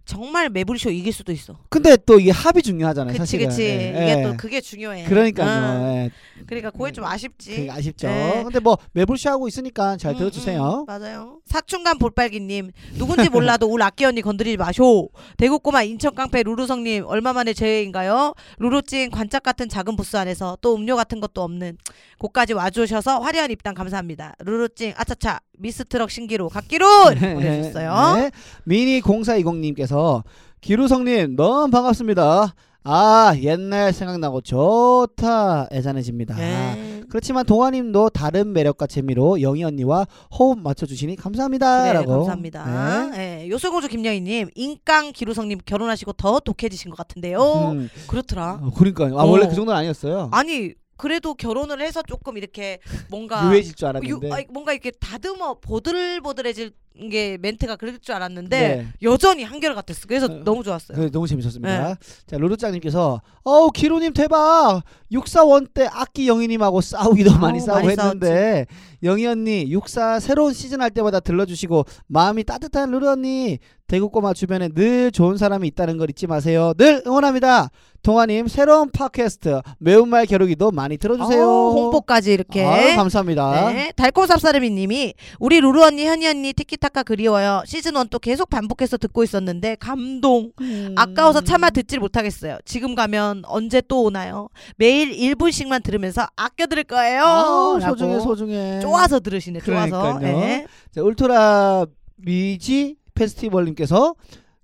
정말 매불쇼 이길 수도 있어. 근데 또 이게 합이 중요하잖아요. 그치 사실은. 그치. 예, 이게 예. 또 그게 중요해. 그러니까요. 응. 예. 그러니까 그게 좀 아쉽지. 그게 아쉽죠. 네. 근데 뭐 매불쇼 하고 있으니까 잘 음, 들어주세요. 음, 맞아요. 사춘간 볼빨기님 누군지 몰라도 울 악기 언니 건드리지 마쇼. 대구 꼬마 인천 깡패 루루성님 얼마 만에 재회인가요? 루루찐 관짝 같은 작은 부스 안에서 또 음료 같은 것도 없는 곳까지 와주셔서 화려한 입당 감사합니다. 루루찐 아차차 미스트럭 신기루 갓기루 이렇게 <laughs> 보내주셨어요. 네. 미니 0420님께서 기루성님 너무 반갑습니다. 아 옛날 생각나고 좋다 애잔해집니다. 네. 그렇지만 동아님도 다른 매력과 재미로 영희 언니와 호흡 맞춰주시니 네, 감사합니다라고. 감사합니다. 네. 요술공주 김여희님 인깡 기루성님 결혼하시고 더 독해지신 것 같은데요. 음, 그렇더라. 어, 그러니까요. 아 어. 원래 그 정도는 아니었어요. 아니 그래도 결혼을 해서 조금 이렇게 뭔가 <laughs> 유해질 줄 유, 알았는데. 아니, 뭔가 이렇게 다듬어 보들보들해질 게 멘트가 그럴 줄 알았는데 네. 여전히 한결 같았어. 그래서 어, 너무 좋았어요. 네, 너무 재밌었습니다. 네. 자 루루짱님께서 어우 기로님 대박 육사원 때 악기 영희님하고 싸우기도 많이 아우, 싸우고 많이 했는데 영희 언니 육사 새로운 시즌 할 때마다 들러주시고 마음이 따뜻한 루루 언니 대구 꼬마 주변에 늘 좋은 사람이 있다는 걸 잊지 마세요. 늘 응원합니다. 동아님 새로운 팟캐스트 매운말 겨루기도 많이 들어주세요. 어우, 홍보까지 이렇게. 아유, 감사합니다. 네, 달콤삽사르미님이 우리 루루 언니, 현이 언니 티키타카 그리워요. 시즌 1 또 계속 반복해서 듣고 있었는데 감동. 음. 아까워서 차마 듣질 못하겠어요. 지금 가면 언제 또 오나요? 매일 1분씩만 들으면서 아껴 들을 거예요. 라고. 소중해 소중해. 좋아서 들으시네. 좋아서. 그러니까요. 예. 자, 울트라 미지 페스티벌님께서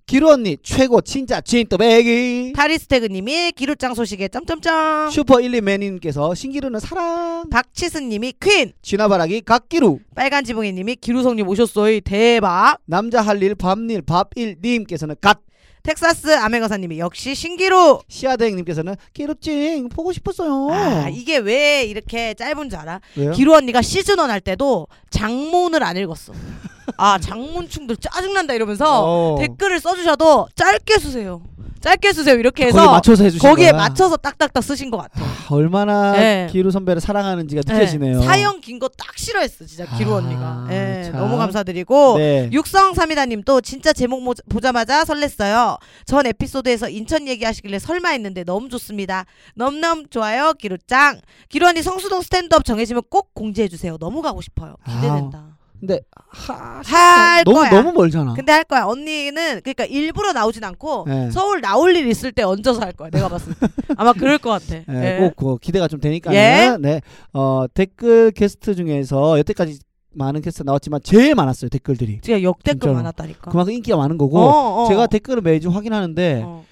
기루 언니 최고 진짜 진또 배기 타리스테그님이 기루짱 소식에 점점점. 슈퍼 12매님께서 신기루는 사랑 박치스님이 퀸. 쥐나바라기 각기루 빨간 지붕이님이 기루성님 오셨어요. 대박. 남자 할 일 밤일 밥일 님께서는 갓 텍사스 아메거사님이 역시 신기루. 시아대행님께서는 기루찡 보고 싶었어요 아 이게 왜 이렇게 짧은 줄 알아? 왜요? 기루 언니가 시즌 1할 때도 장문을 안 읽었어. 아 장문충들 짜증난다 이러면서 어. 댓글을 써주셔도 짧게 쓰세요. 짧게 쓰세요 이렇게 해서 거기에 맞춰서 해주신 거기에 거야. 맞춰서 딱딱딱 쓰신 것 같아. 아, 얼마나 네. 기루 선배를 사랑하는지가 느껴지네요 네, 사연 긴거 딱 싫어했어 진짜 기루 아, 언니가. 예, 참. 너무 감사드리고 네. 육성 삼이다님도 진짜 제목 모- 보자마자 설렜어요. 전 에피소드에서 인천 얘기하시길래 설마 했는데 너무 좋습니다. 넘넘 좋아요 기루짱. 기루 언니 성수동 스탠드업 정해지면 꼭 공지해 주세요. 너무 가고 싶어요. 기대된다. 근데 하... 할 너무 거야. 너무 멀잖아 근데 할 거야. 언니는 그러니까 일부러 나오진 않고 네. 서울 나올 일 있을 때 얹어서 할 거야. 내가 봤을 때 <laughs> 아마 그럴 것 같아. 네, 예. 꼭 그거 기대가 좀 되니까요. 예. 네. 어, 댓글 게스트 중에서 여태까지 많은 게스트 나왔지만 제일 많았어요 댓글들이. 진짜 역대급 진짜로. 많았다니까. 그만큼 인기가 많은 거고 어, 어. 제가 댓글을 매주 확인하는데 어.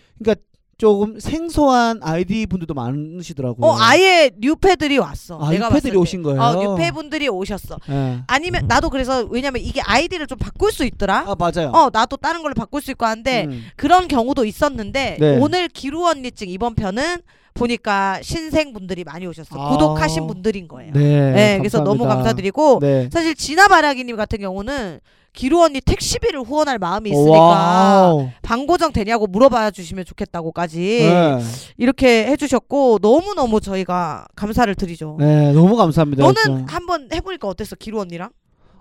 조금 생소한 아이디 분들도 많으시더라고요. 어, 아예 뉴페들이 왔어. 아, 내가 때. 오신 거예요? 어, 뉴페분들이 오셨어. 예. 아니면 나도 그래서 왜냐면 이게 아이디를 좀 바꿀 수 있더라. 아 맞아요. 어, 나도 다른 걸로 바꿀 수 있고 한데 음. 그런 경우도 있었는데 네. 오늘 기루 언니증 이번 편은 보니까 신생 분들이 많이 오셨어. 아. 구독하신 분들인 거예요. 네. 네, 그래서 너무 감사합니다. 감사드리고 네. 사실 진아 바라기님 같은 경우는 기루 언니 택시비를 후원할 마음이 있으니까 와우. 반고정 되냐고 물어봐 주시면 좋겠다고까지 네. 이렇게 해주셨고 너무 너무 저희가 감사를 드리죠. 네, 너무 감사합니다. 너는 진짜. 한번 해보니까 어땠어 기루 언니랑?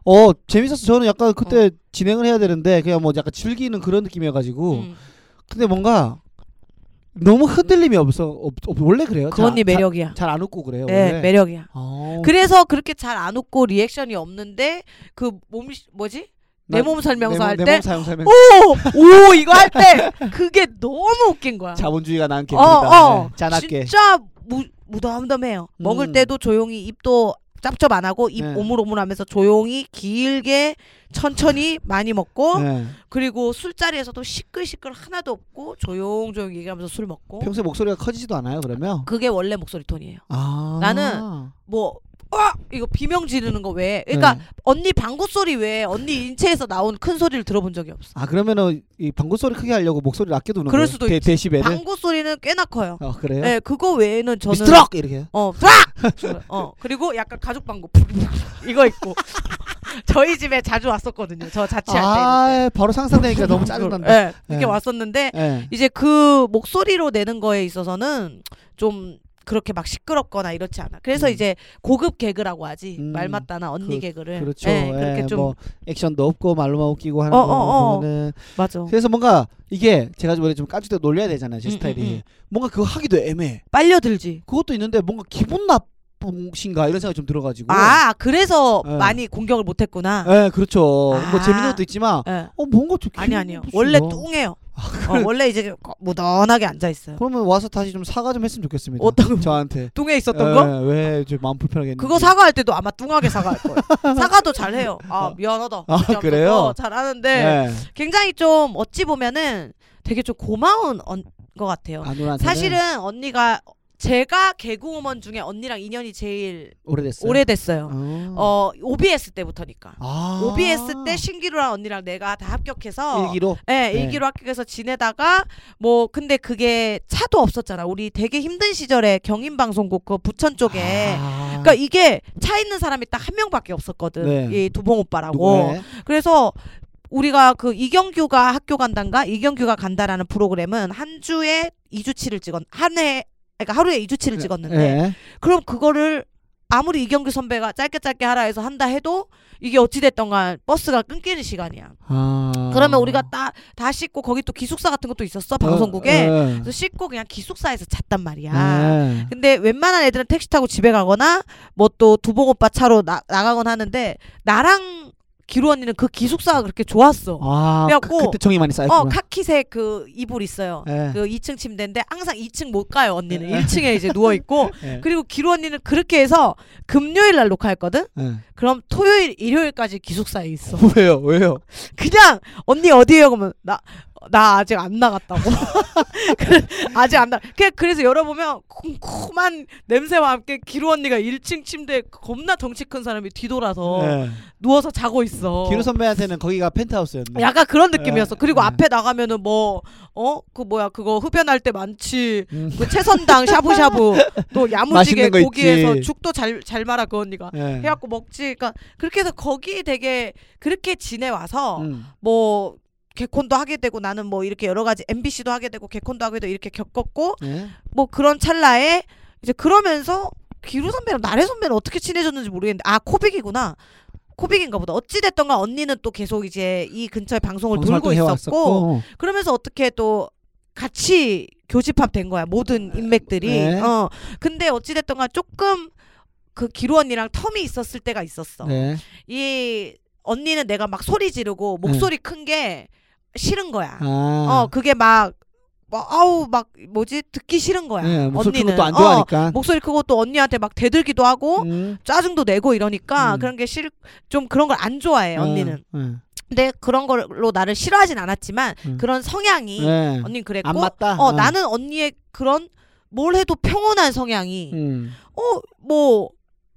어 재밌었어. 저는 약간 그때 진행을 해야 되는데 그냥 뭐 약간 즐기는 그런 느낌이어가지고 음. 근데 뭔가 너무 흔들림이 없어. 없, 없- 원래 그래요. 그 언니 매력이야. 잘 안 웃고 그래요. 네, 원래. 매력이야. 어. 그래서 그렇게 잘 안 웃고 리액션이 없는데 그 몸 뭐지? 내 나- 몸 설명서 내할 몸- 때. 오! 오! 이거 할 때 그게 너무 웃긴 거야. 자본주의가 난 어, 개입니다. 어. 네, 짠하게. 진짜 무, 무덤덤해요. 먹을 음. 때도 조용히 입도 짭짭 안 하고 입 네. 오물오물하면서 조용히 길게 천천히 많이 먹고 네. 그리고 술자리에서도 시끌시끌 하나도 없고 조용조용 얘기하면서 술 먹고 평소에 목소리가 커지지도 않아요. 그러면. 그게 원래 목소리 톤이에요. 아. 나는 뭐 어! 이거 비명 지르는 거 외에 그러니까 네. 언니 방구 소리 외에 언니 인체에서 나온 큰 소리를 들어본 적이 없어. 아 그러면은 이 방구 소리 크게 하려고 목소리를 아껴 두는 그럴 거예요? 수도 데, 있지. 데시벨을. 방구 소리는 꽤나 커요. 어 그래요? 네, 그거 외에는 저는 미스트럭 이렇게. 어, 쫙! <laughs> 어, 그리고 약간 가죽 방구 <laughs> 이거 있고 <laughs> 저희 집에 자주 왔었거든요. 저 자취할 때. 아 바로 상상되니까 너무 짜증난다. 네, 그렇게 네. 왔었는데 예. 이제 그 목소리로 내는 거에 있어서는 좀 그렇게 막 시끄럽거나 이렇지 않아. 그래서 음. 이제 고급 개그라고 하지. 음, 말 맞다나 언니 그- 개그를. 그렇죠. 네, 예, 그렇게 좀뭐 액션도 없고 말로만 웃기고 하는 어, 거 어, 어. 보면은 맞아. 그래서 뭔가 이게 제가 원래 좀 까줄 때 놀려야 되잖아요. 제 음, 스타일이. 음, 음. 뭔가 그거 하기도 애매해. 빨려들지. 그것도 있는데 뭔가 기분 나쁜신가 이런 생각이 좀 들어가지고. 아, 그래서 네. 많이 공격을 못 했구나. 예, 그렇죠. 뭐 아. 재밌는 것도 있지만 예. 어 뭔가 좀 아니 아니요. 원래 뭐. 뚱해요. 어, 원래 이제 무던하게 앉아 있어요. 그러면 와서 다시 좀 사과 좀 했으면 좋겠습니다. 어떤 거? 저한테. <laughs> 뚱해 있었던 거? 왜저 마음 불편하게 그거 사과할 때도 아마 뚱하게 사과할 거예요. <laughs> 사과도 잘 해요. 아 어. 미안하다. 아, 그래요? 어, 잘하는데 네. 굉장히 좀 어찌 보면은 되게 좀 고마운 언, 것 같아요. 아누나한테 사실은 언니가 제가 개그우먼 중에 언니랑 인연이 제일 오래됐어요. 오래됐어요. 어. 어 OBS 때부터니까. 아. OBS 때 신기루랑 언니랑 내가 다 합격해서 일기로. 네, 네. 일기로 합격해서 지내다가 뭐 근데 그게 차도 없었잖아. 우리 되게 힘든 시절에 경인 방송국 그 부천 쪽에 아. 그러니까 이게 차 있는 사람이 딱 한 명밖에 없었거든. 네. 이 두봉 오빠라고. 누구네? 그래서 우리가 그 이경규가 학교 간단가 이경규가 간다라는 프로그램은 한 주에 2주치를 찍었 한 해 그러니까 하루에 2주치를 찍었는데 네. 그럼 그거를 아무리 이경규 선배가 짧게 짧게 하라 해서 한다 해도 이게 어찌 됐던가 버스가 끊기는 시간이야. 아. 그러면 우리가 다, 다 씻고 거기 또 기숙사 같은 것도 있었어 방송국에 어, 네. 그래서 씻고 그냥 기숙사에서 잤단 말이야. 네. 근데 웬만한 애들은 택시 타고 집에 가거나 뭐 또 두봉 오빠 차로 나, 나가거나 하는데 나랑 기루 언니는 그 기숙사가 그렇게 좋았어. 아, 그래갖고- 그, 그때 정이 많이 쌓였구나. 어 카키색 그 이불 있어요. 네. 그 2층 침대인데 항상 2층 못 가요 언니는 네. 1층에 이제 누워 있고 네. <laughs> 그리고 기루 언니는 그렇게 해서 금요일 날 녹화했거든. 네. 그럼 토요일 일요일까지 기숙사에 있어. <laughs> 왜요? 왜요? 그냥 언니 어디에요? 그러면 나 나 아직 안 나갔다고. <laughs> 아직 안 나. 그래서 열어보면 쿰쿰한 냄새와 함께 기루 언니가 1층 침대에 겁나 덩치 큰 사람이 뒤돌아서 네. 누워서 자고 있어. 기루 선배한테는 거기가 펜트하우스였네. 약간 그런 느낌이었어. 네, 그리고 네. 앞에 나가면은 뭐 어 그 뭐야 그거 흡연할 때 많지. 음. 그 채선당 샤브샤브 또 <laughs> 야무지게 고기에서 있지. 죽도 잘 잘 말아 그 언니가 네. 해갖고 먹지. 그러니까 그렇게 해서 거기 되게 그렇게 지내와서 음. 뭐 개콘도 하게 되고 나는 뭐 이렇게 여러 가지 MBC도 하게 되고 개콘도 하게 되고 이렇게 겪었고 네. 뭐 그런 찰나에 이제 그러면서 기루 선배랑 나래 선배는 어떻게 친해졌는지 모르겠는데 아 코빅이구나. 코빅인가 보다. 어찌 됐던가 언니는 또 계속 이제 이 근처에 방송을 방송 돌고 있었고 해왔었고. 그러면서 어떻게 또 같이 교집합 된 거야 모든 인맥들이 네. 어 근데 어찌 됐던가 조금 그 기루 언니랑 텀이 있었을 때가 있었어 네. 이 언니는 내가 막 소리 지르고 목소리 큰게 싫은 거야 아. 어 그게 막 뭐, 아우 막 뭐지 듣기 싫은 거야 네, 목소리 언니는 크고 또안 어, 좋아하니까. 목소리 크고 또 언니한테 막 대들기도 하고 음. 짜증도 내고 이러니까 음. 그런 게 싫 좀 그런 걸 안 좋아해 언니는 네. 근데 그런 걸로 나를 싫어하진 않았지만 음. 그런 성향이 네. 언니는 그랬고 안 맞다. 어, 나는 언니의 그런 뭘 해도 평온한 성향이 음. 어뭐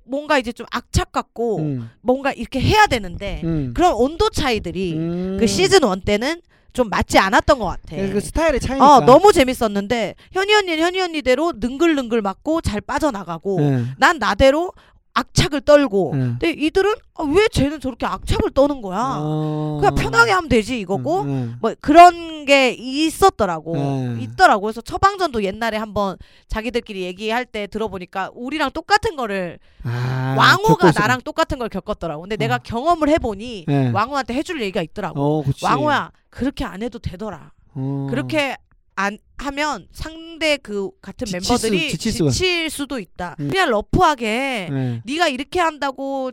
뭔가 이제 좀 악착 같고 음. 뭔가 이렇게 해야 되는데 음. 그런 온도 차이들이 음. 그 시즌 원 때는 좀 맞지 않았던 것 같아. 그 스타일의 차이니까. 어 너무 재밌었는데 현희 언니는 현희 언니대로 능글능글 맞고 잘 빠져나가고 네. 난 나대로 악착을 떨고 네. 근데 이들은 아, 왜 쟤는 저렇게 악착을 떠는 거야? 어. 그냥 편하게 하면 되지 이거고 음, 음. 뭐 그런 게 있었더라고 네. 있더라고 그래서 처방전도 옛날에 한번 자기들끼리 얘기할 때 들어보니까 우리랑 똑같은 거를 아, 왕호가. 나랑 똑같은 걸 겪었더라고 근데 어. 내가 경험을 해보니 네. 왕호한테 해줄 얘기가 있더라고 어. 왕호야 그렇게 안 해도 되더라 어. 그렇게 안 하면 상대 그 같은 지칠 멤버들이 수- 지칠 수가- 지칠 수도 있다. 음. 그냥 러프하게 네. 네가 이렇게 한다고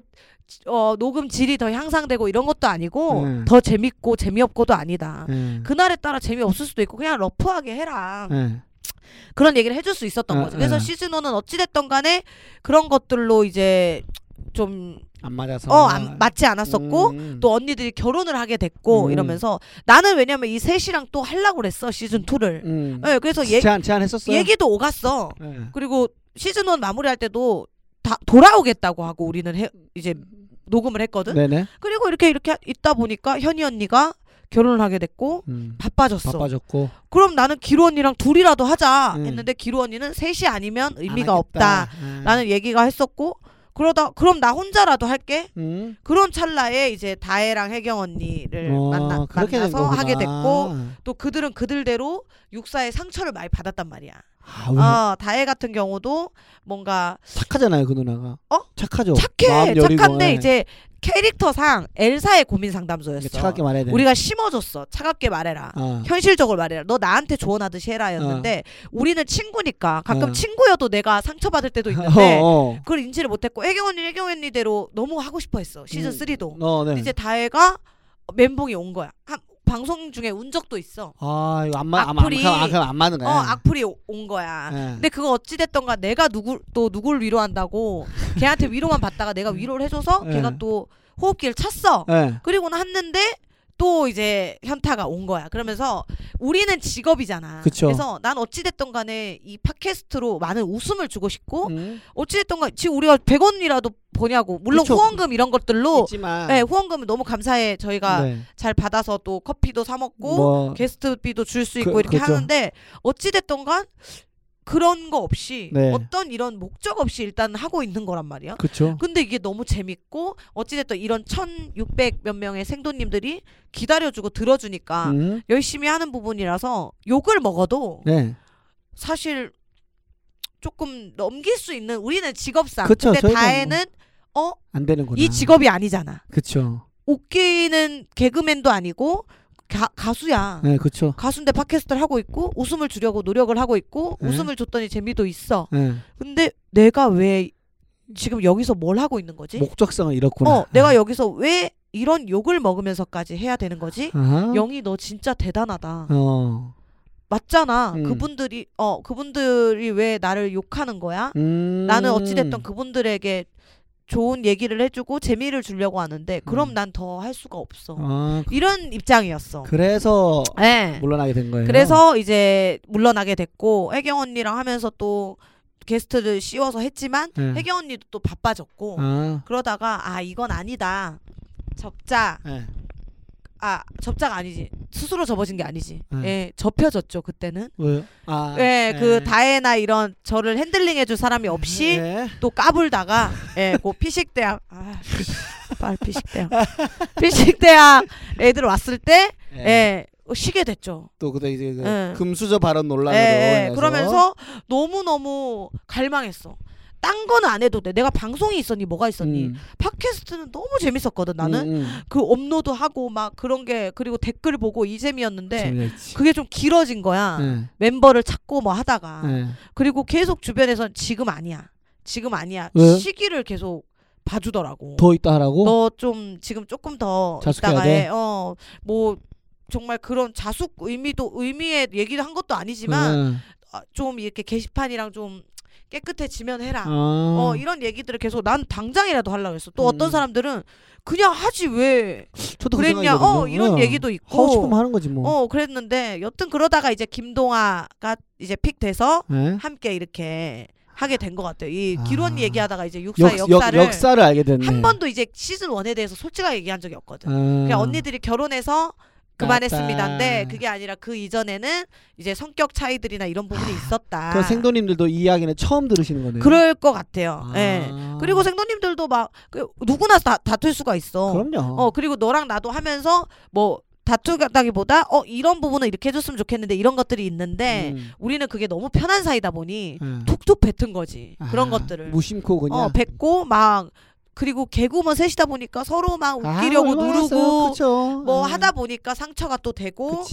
어, 녹음 질이 더 향상되고 이런 것도 아니고 네. 더 재밌고 재미없고도 아니다. 네. 그날에 따라 재미없을 수도 있고 그냥 러프하게 해라. 네. 그런 얘기를 해줄 수 있었던 어, 거죠. 그래서 네. 시즌 1은 어찌됐던 간에 그런 것들로 이제 좀 안 맞아서. 어, 안, 맞지 않았었고 음. 또 언니들이 결혼을 하게 됐고 음. 이러면서 나는 왜냐면 이 셋이랑 또 하려고 그랬어 시즌 2를. 음. 네, 그래서 얘, 제안 제안했었어요. 얘기도 오갔어. 네. 그리고 시즌 1 마무리할 때도 다 돌아오겠다고 하고 우리는 해, 이제 녹음을 했거든. 네네. 그리고 이렇게 이렇게 있다 보니까 현희 언니가 결혼을 하게 됐고 음. 바빠졌어. 바빠졌고. 그럼 나는 기루 언니랑 둘이라도 하자 음. 했는데 기루 언니는 셋이 아니면 의미가 안 없다. 하겠다. 네. 라는 얘기가 했었고 그러다 그럼 나 혼자라도 할게. 음. 그런 찰나에 이제 다혜랑 혜경 언니를 어, 만나, 거구나. 하게 됐고 또 그들은 그들대로 육사의 상처를 많이 받았단 말이야. 아, 왜? 어, 다혜 같은 경우도 뭔가 착하잖아요 그 누나가. 어? 착하죠. 착해 착한데 예. 이제 캐릭터상 엘사의 고민 상담소였어. 차갑게 말해야 돼. 우리가 심어줬어. 차갑게 말해라. 어. 현실적으로 말해라. 너 나한테 조언하듯이 해라였는데 우리는 친구니까 가끔 어. 친구여도 내가 상처받을 때도 있는데 <laughs> 어, 어. 그걸 인지를 못했고 혜경 언니 혜경 언니대로 너무 하고 싶어했어 시즌 음. 3도 어, 네. 이제 다혜가 멘붕이 온 거야 한, 방송 중에 운 적도 있어 아 이거 안 맞, 안, 악플이- 안, 안, 안 맞는 어 거야. 악플이 오- 온 거야 예. 근데 그거 어찌 됐던가 내가 누구 또 누굴 위로한다고 <laughs> 걔한테 위로만 받다가 내가 위로를 해줘서 예. 걔가 또 호흡기를 찼어 예. 그리고는 했는데 또 이제 현타가 온 거야. 그러면서 우리는 직업이잖아. 그쵸. 래서 난 어찌됐든 간에 이 팟캐스트로 많은 웃음을 주고 싶고 음. 어찌됐든 간에 지금 우리가 100원이라도 버냐고 물론 그쵸. 후원금 이런 것들로 있지만. 네, 후원금 너무 감사해. 저희가 네. 잘 받아서 또 커피도 사 먹고 뭐 게스트비도 줄 수 있고 그- 이렇게 그쵸. 하는데 어찌됐든 간 그런 거 없이 네. 어떤 이런 목적 없이 일단 하고 있는 거란 말이야. 그쵸. 근데 이게 너무 재밌고 어찌됐든 이런 1600 몇 명의 생도님들이 기다려주고 들어주니까 음. 열심히 하는 부분이라서 욕을 먹어도 네. 사실 조금 넘길 수 있는 우리는 직업상 그쵸, 근데 저희가 다혜는 어? 안 되는구나. 이 직업이 아니잖아 그쵸. 웃기는 개그맨도 아니고 가, 가수야 네, 그쵸. 가수인데 팟캐스트를 하고 있고 웃음을 주려고 노력을 하고 있고 네. 웃음을 줬더니 재미도 있어 네. 근데 내가 왜 지금 여기서 뭘 하고 있는 거지? 목적성은 이렇구나. 어, 내가 여기서 왜 이런 욕을 먹으면서까지 해야 되는 거지? 아하. 영희 너 진짜 대단하다. 어. 맞잖아. 음. 그분들이 어 그분들이 왜 나를 욕하는 거야? 음. 나는 어찌 됐든 그분들에게 좋은 얘기를 해주고 재미를 주려고 하는데 그럼 음. 난더 할 수가 없어. 아, 이런 입장이었어. 그래서 네. 물러나게 된 거예요. 그래서 이제 물러나게 됐고 혜경 언니랑 하면서 또 게스트를 씌워서 했지만 네. 혜경 언니도 또 바빠졌고 아. 그러다가 아 이건 아니다. 접자. 네. 아 접자가 아니지. 스스로 접어진 게 아니지. 네. 예, 접혀졌죠 그때는. 왜요? 아. 예, 네. 그 다혜나 이런 저를 핸들링 해줄 사람이 없이 네. 또 까불다가 예, 그 피식대학 아, 빨 피식대학 <laughs> 피식대학 애들 왔을 때 네. 예, 쉬게 됐죠. 또 그때 이제 그 네. 금수저 발언 논란으로 예, 인해서 그러면서 너무 너무 갈망했어. 딴 거는 안 해도 돼. 내가 방송이 있었니 뭐가 있었니. 음. 팟캐스트는 너무 재밌었거든 나는. 음, 음. 그 업로드 하고 막 그런 게 그리고 댓글 보고 이재미였는데. 그게 좀 길어진 거야. 네. 멤버를 찾고 뭐 하다가 네. 그리고 계속 주변에선 지금 아니야. 지금 아니야. 왜요? 시기를 계속 봐주더라고. 더 있다 하라고? 너 좀 지금 조금 더 있다가 돼? 해. 어, 뭐 정말 그런 자숙 의미도 의미의 얘기를 한 것도 아니지만 네. 아, 좀 이렇게 게시판이랑 좀 깨끗해지면 해라. 아. 어 이런 얘기들을 계속 난 당장이라도 하려고 했어. 또 음. 어떤 사람들은 그냥 하지 왜 저도 그 그랬냐. 생각이거든요. 어 이런 네. 얘기도 있고. 하고 싶으면 하는 거지 뭐. 어 그랬는데 여튼 그러다가 이제 김동아가 이제 픽 돼서 네. 함께 이렇게 하게 된 것 같아요. 이 아. 기론 얘기하다가 이제 육사 역, 역사를 역, 역사를 알게 됐네. 한 번도 이제 시즌 원에 대해서 솔직하게 얘기한 적이 없거든. 아. 그냥 언니들이 결혼해서 그만했습니다인데 맞다. 그게 아니라 그 이전에는 이제 성격 차이들이나 이런 부분이 있었다. 그 생도님들도 이 이야기는 처음 들으시는 거네요. 그럴 것 같아요. 아. 예. 그리고 생도님들도 막 그, 누구나 다, 다툴 수가 있어. 그럼요. 어 그리고 너랑 나도 하면서 뭐 다투다기보다 어 이런 부분은 이렇게 해줬으면 좋겠는데 이런 것들이 있는데 음. 우리는 그게 너무 편한 사이다 보니 예. 툭툭 뱉은 거지 그런 아, 것들을 무심코 그냥. 어 뱉고 막 그리고 개구먼 셋이다 보니까 서로 막 아, 웃기려고 누르고 그쵸. 뭐 아, 하다 보니까 상처가 또 되고.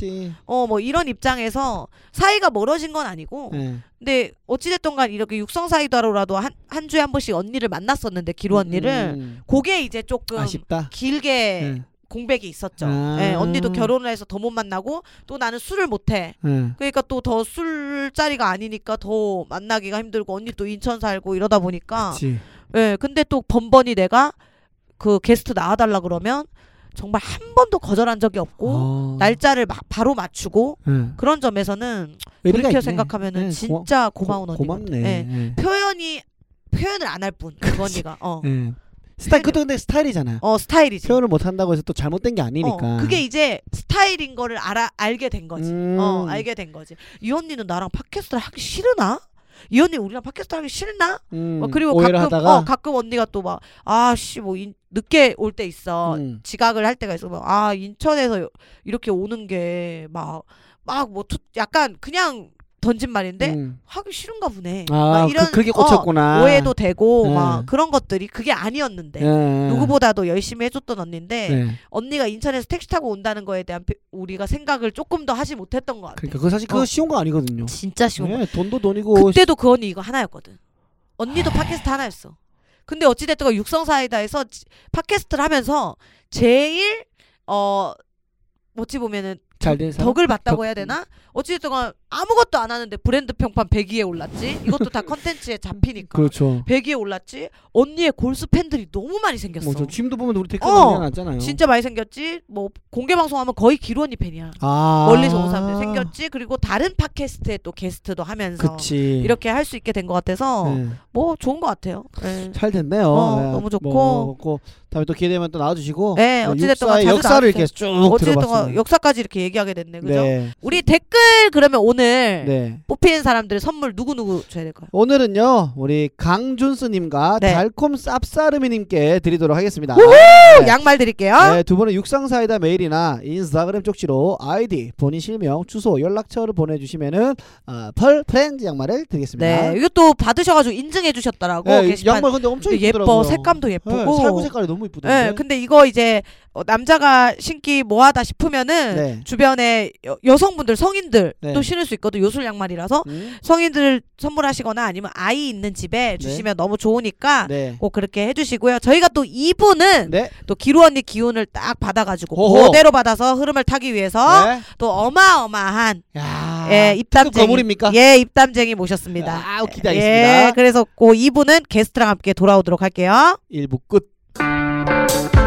어 뭐 이런 입장에서 사이가 멀어진 건 아니고 예. 근데 어찌됐든 간 이렇게 육성 사이다로라도 한, 한 주에 한 번씩 언니를 만났었는데 기루 언니를 음, 그게 이제 조금 아쉽다. 길게 예. 공백이 있었죠. 아. 예, 언니도 결혼을 해서 더 못 만나고 또 나는 술을 못 해. 예. 그러니까 또 더 술자리가 아니니까 더 만나기가 힘들고 언니 또 인천 살고 이러다 보니까 그치. 예 근데 또 번번이 내가 그 게스트 나와달라 그러면 정말 한 번도 거절한 적이 없고 어. 날짜를 막 바로 맞추고 예. 그런 점에서는 그렇게 있네. 생각하면은 예, 진짜 고- 고마운 언니 고맙네. 예. 예. 표현이 표현을 안 할 뿐 그 언니가 어, 예. 스타일 그것도 근데 스타일이잖아요. 어 스타일이지 표현을 못 한다고 해서 또 잘못된 게 아니니까. 어, 그게 이제 스타일인 거를 알아 알게 된 거지. 음. 어, 알게 된 거지. 이 언니는 나랑 팟캐스트를 하기 싫으나? 이 언니 우리랑 팟캐스트 하기 싫나? 음, 어, 그리고 가끔 하다가 어, 가끔 언니가 또 막 아씨 뭐 인- 늦게 올 때 있어. 음. 지각을 할 때가 있어. 막, 아 인천에서 이렇게 오는 게 막 막 뭐 약간 그냥 던진 말인데 음. 하기 싫은가 보네. 아, 막 이런 그, 어, 꽂혔구나. 오해도 되고 네. 막 그런 것들이 그게 아니었는데 예. 누구보다도 열심히 해줬던 언니인데 네. 언니가 인천에서 택시 타고 온다는 거에 대한 피- 우리가 생각을 조금 더 하지 못했던 것 같아. 그러니까 그 사실 그거 어. 쉬운 거 아니거든요. 진짜 쉬운 거. 예, 돈도 돈이고 그때도 그 언니 이거 하나였거든. 언니도 팟캐스트 하나였어. 근데 어찌됐든 육성사이다에서 지- 팟캐스트를 하면서 제일 어 어찌 보면은 잘된 사람. 덕을 봤다고 덕- 해야 되나? 어찌됐든 간 아무것도 안 하는데 브랜드 평판 100위에 올랐지. 이것도 다 컨텐츠에 잡히니까. 그렇죠. 100위에 올랐지. 언니의 골수 팬들이 너무 많이 생겼어. 뭐저 지금도 보면 우리 댓글 어, 많이 났잖아요. 진짜 많이 생겼지. 뭐 공개 방송하면 거의 기루 언니 팬이야. 아. 멀리서 온 사람들 생겼지. 그리고 다른 팟캐스트에 또 게스트도 하면서 그치. 이렇게 할 수 있게 된 것 같아서 예. 뭐 좋은 것 같아요. 네. 잘 됐네요. 어, 예. 너무 좋고. 뭐, 고 다음에 또 기회 되면 또 나와주시고. 네, 뭐 어찌됐든 역사를. 이렇게 쭉 들어봤습니다. 역사까지 이렇게 얘기하게 됐네. 그죠? 네. 우리 댓글 그러면 오늘 네. 뽑히는 사람들 선물 누구 누구 줘야 될까요? 오늘은요 우리 강준수님과 네. 달콤 쌉싸름이님께 드리도록 하겠습니다. 우후! 네. 양말 드릴게요. 네, 두 분은 육상사이다 메일이나 인스타그램 쪽지로 아이디, 본인 실명, 주소, 연락처를 보내주시면은 어, 펄 프렌즈 양말을 드리겠습니다. 네, 이것도 받으셔가지고 인증해 주셨더라고 네, 게시판. 양말 근데 엄청 예뻐, 이쁘더라고요. 색감도 예쁘고. 네, 살구 색깔이 너무 이쁘던데. 네, 근데 이거 이제 어, 남자가 신기 뭐하다 싶으면은 네. 주변에 여, 성분들 성인들도 네. 신을 수 있거든 요술 양말이라서 음? 성인들 선물하시거나 아니면 아이 있는 집에 주시면 너무 좋으니까 네. 꼭 그렇게 해주시고요. 저희가 또 2부는 네. 또 기루 언니 기운을 딱 받아가지고 호호. 그대로 받아서 흐름을 타기 위해서 네. 또 어마어마한 야. 예 입담쟁이? 예 입담쟁이 모셨습니다. 아, 기대하겠습니다. 예, 그래서 그 2부는 게스트랑 함께 돌아오도록 할게요. 1부 끝.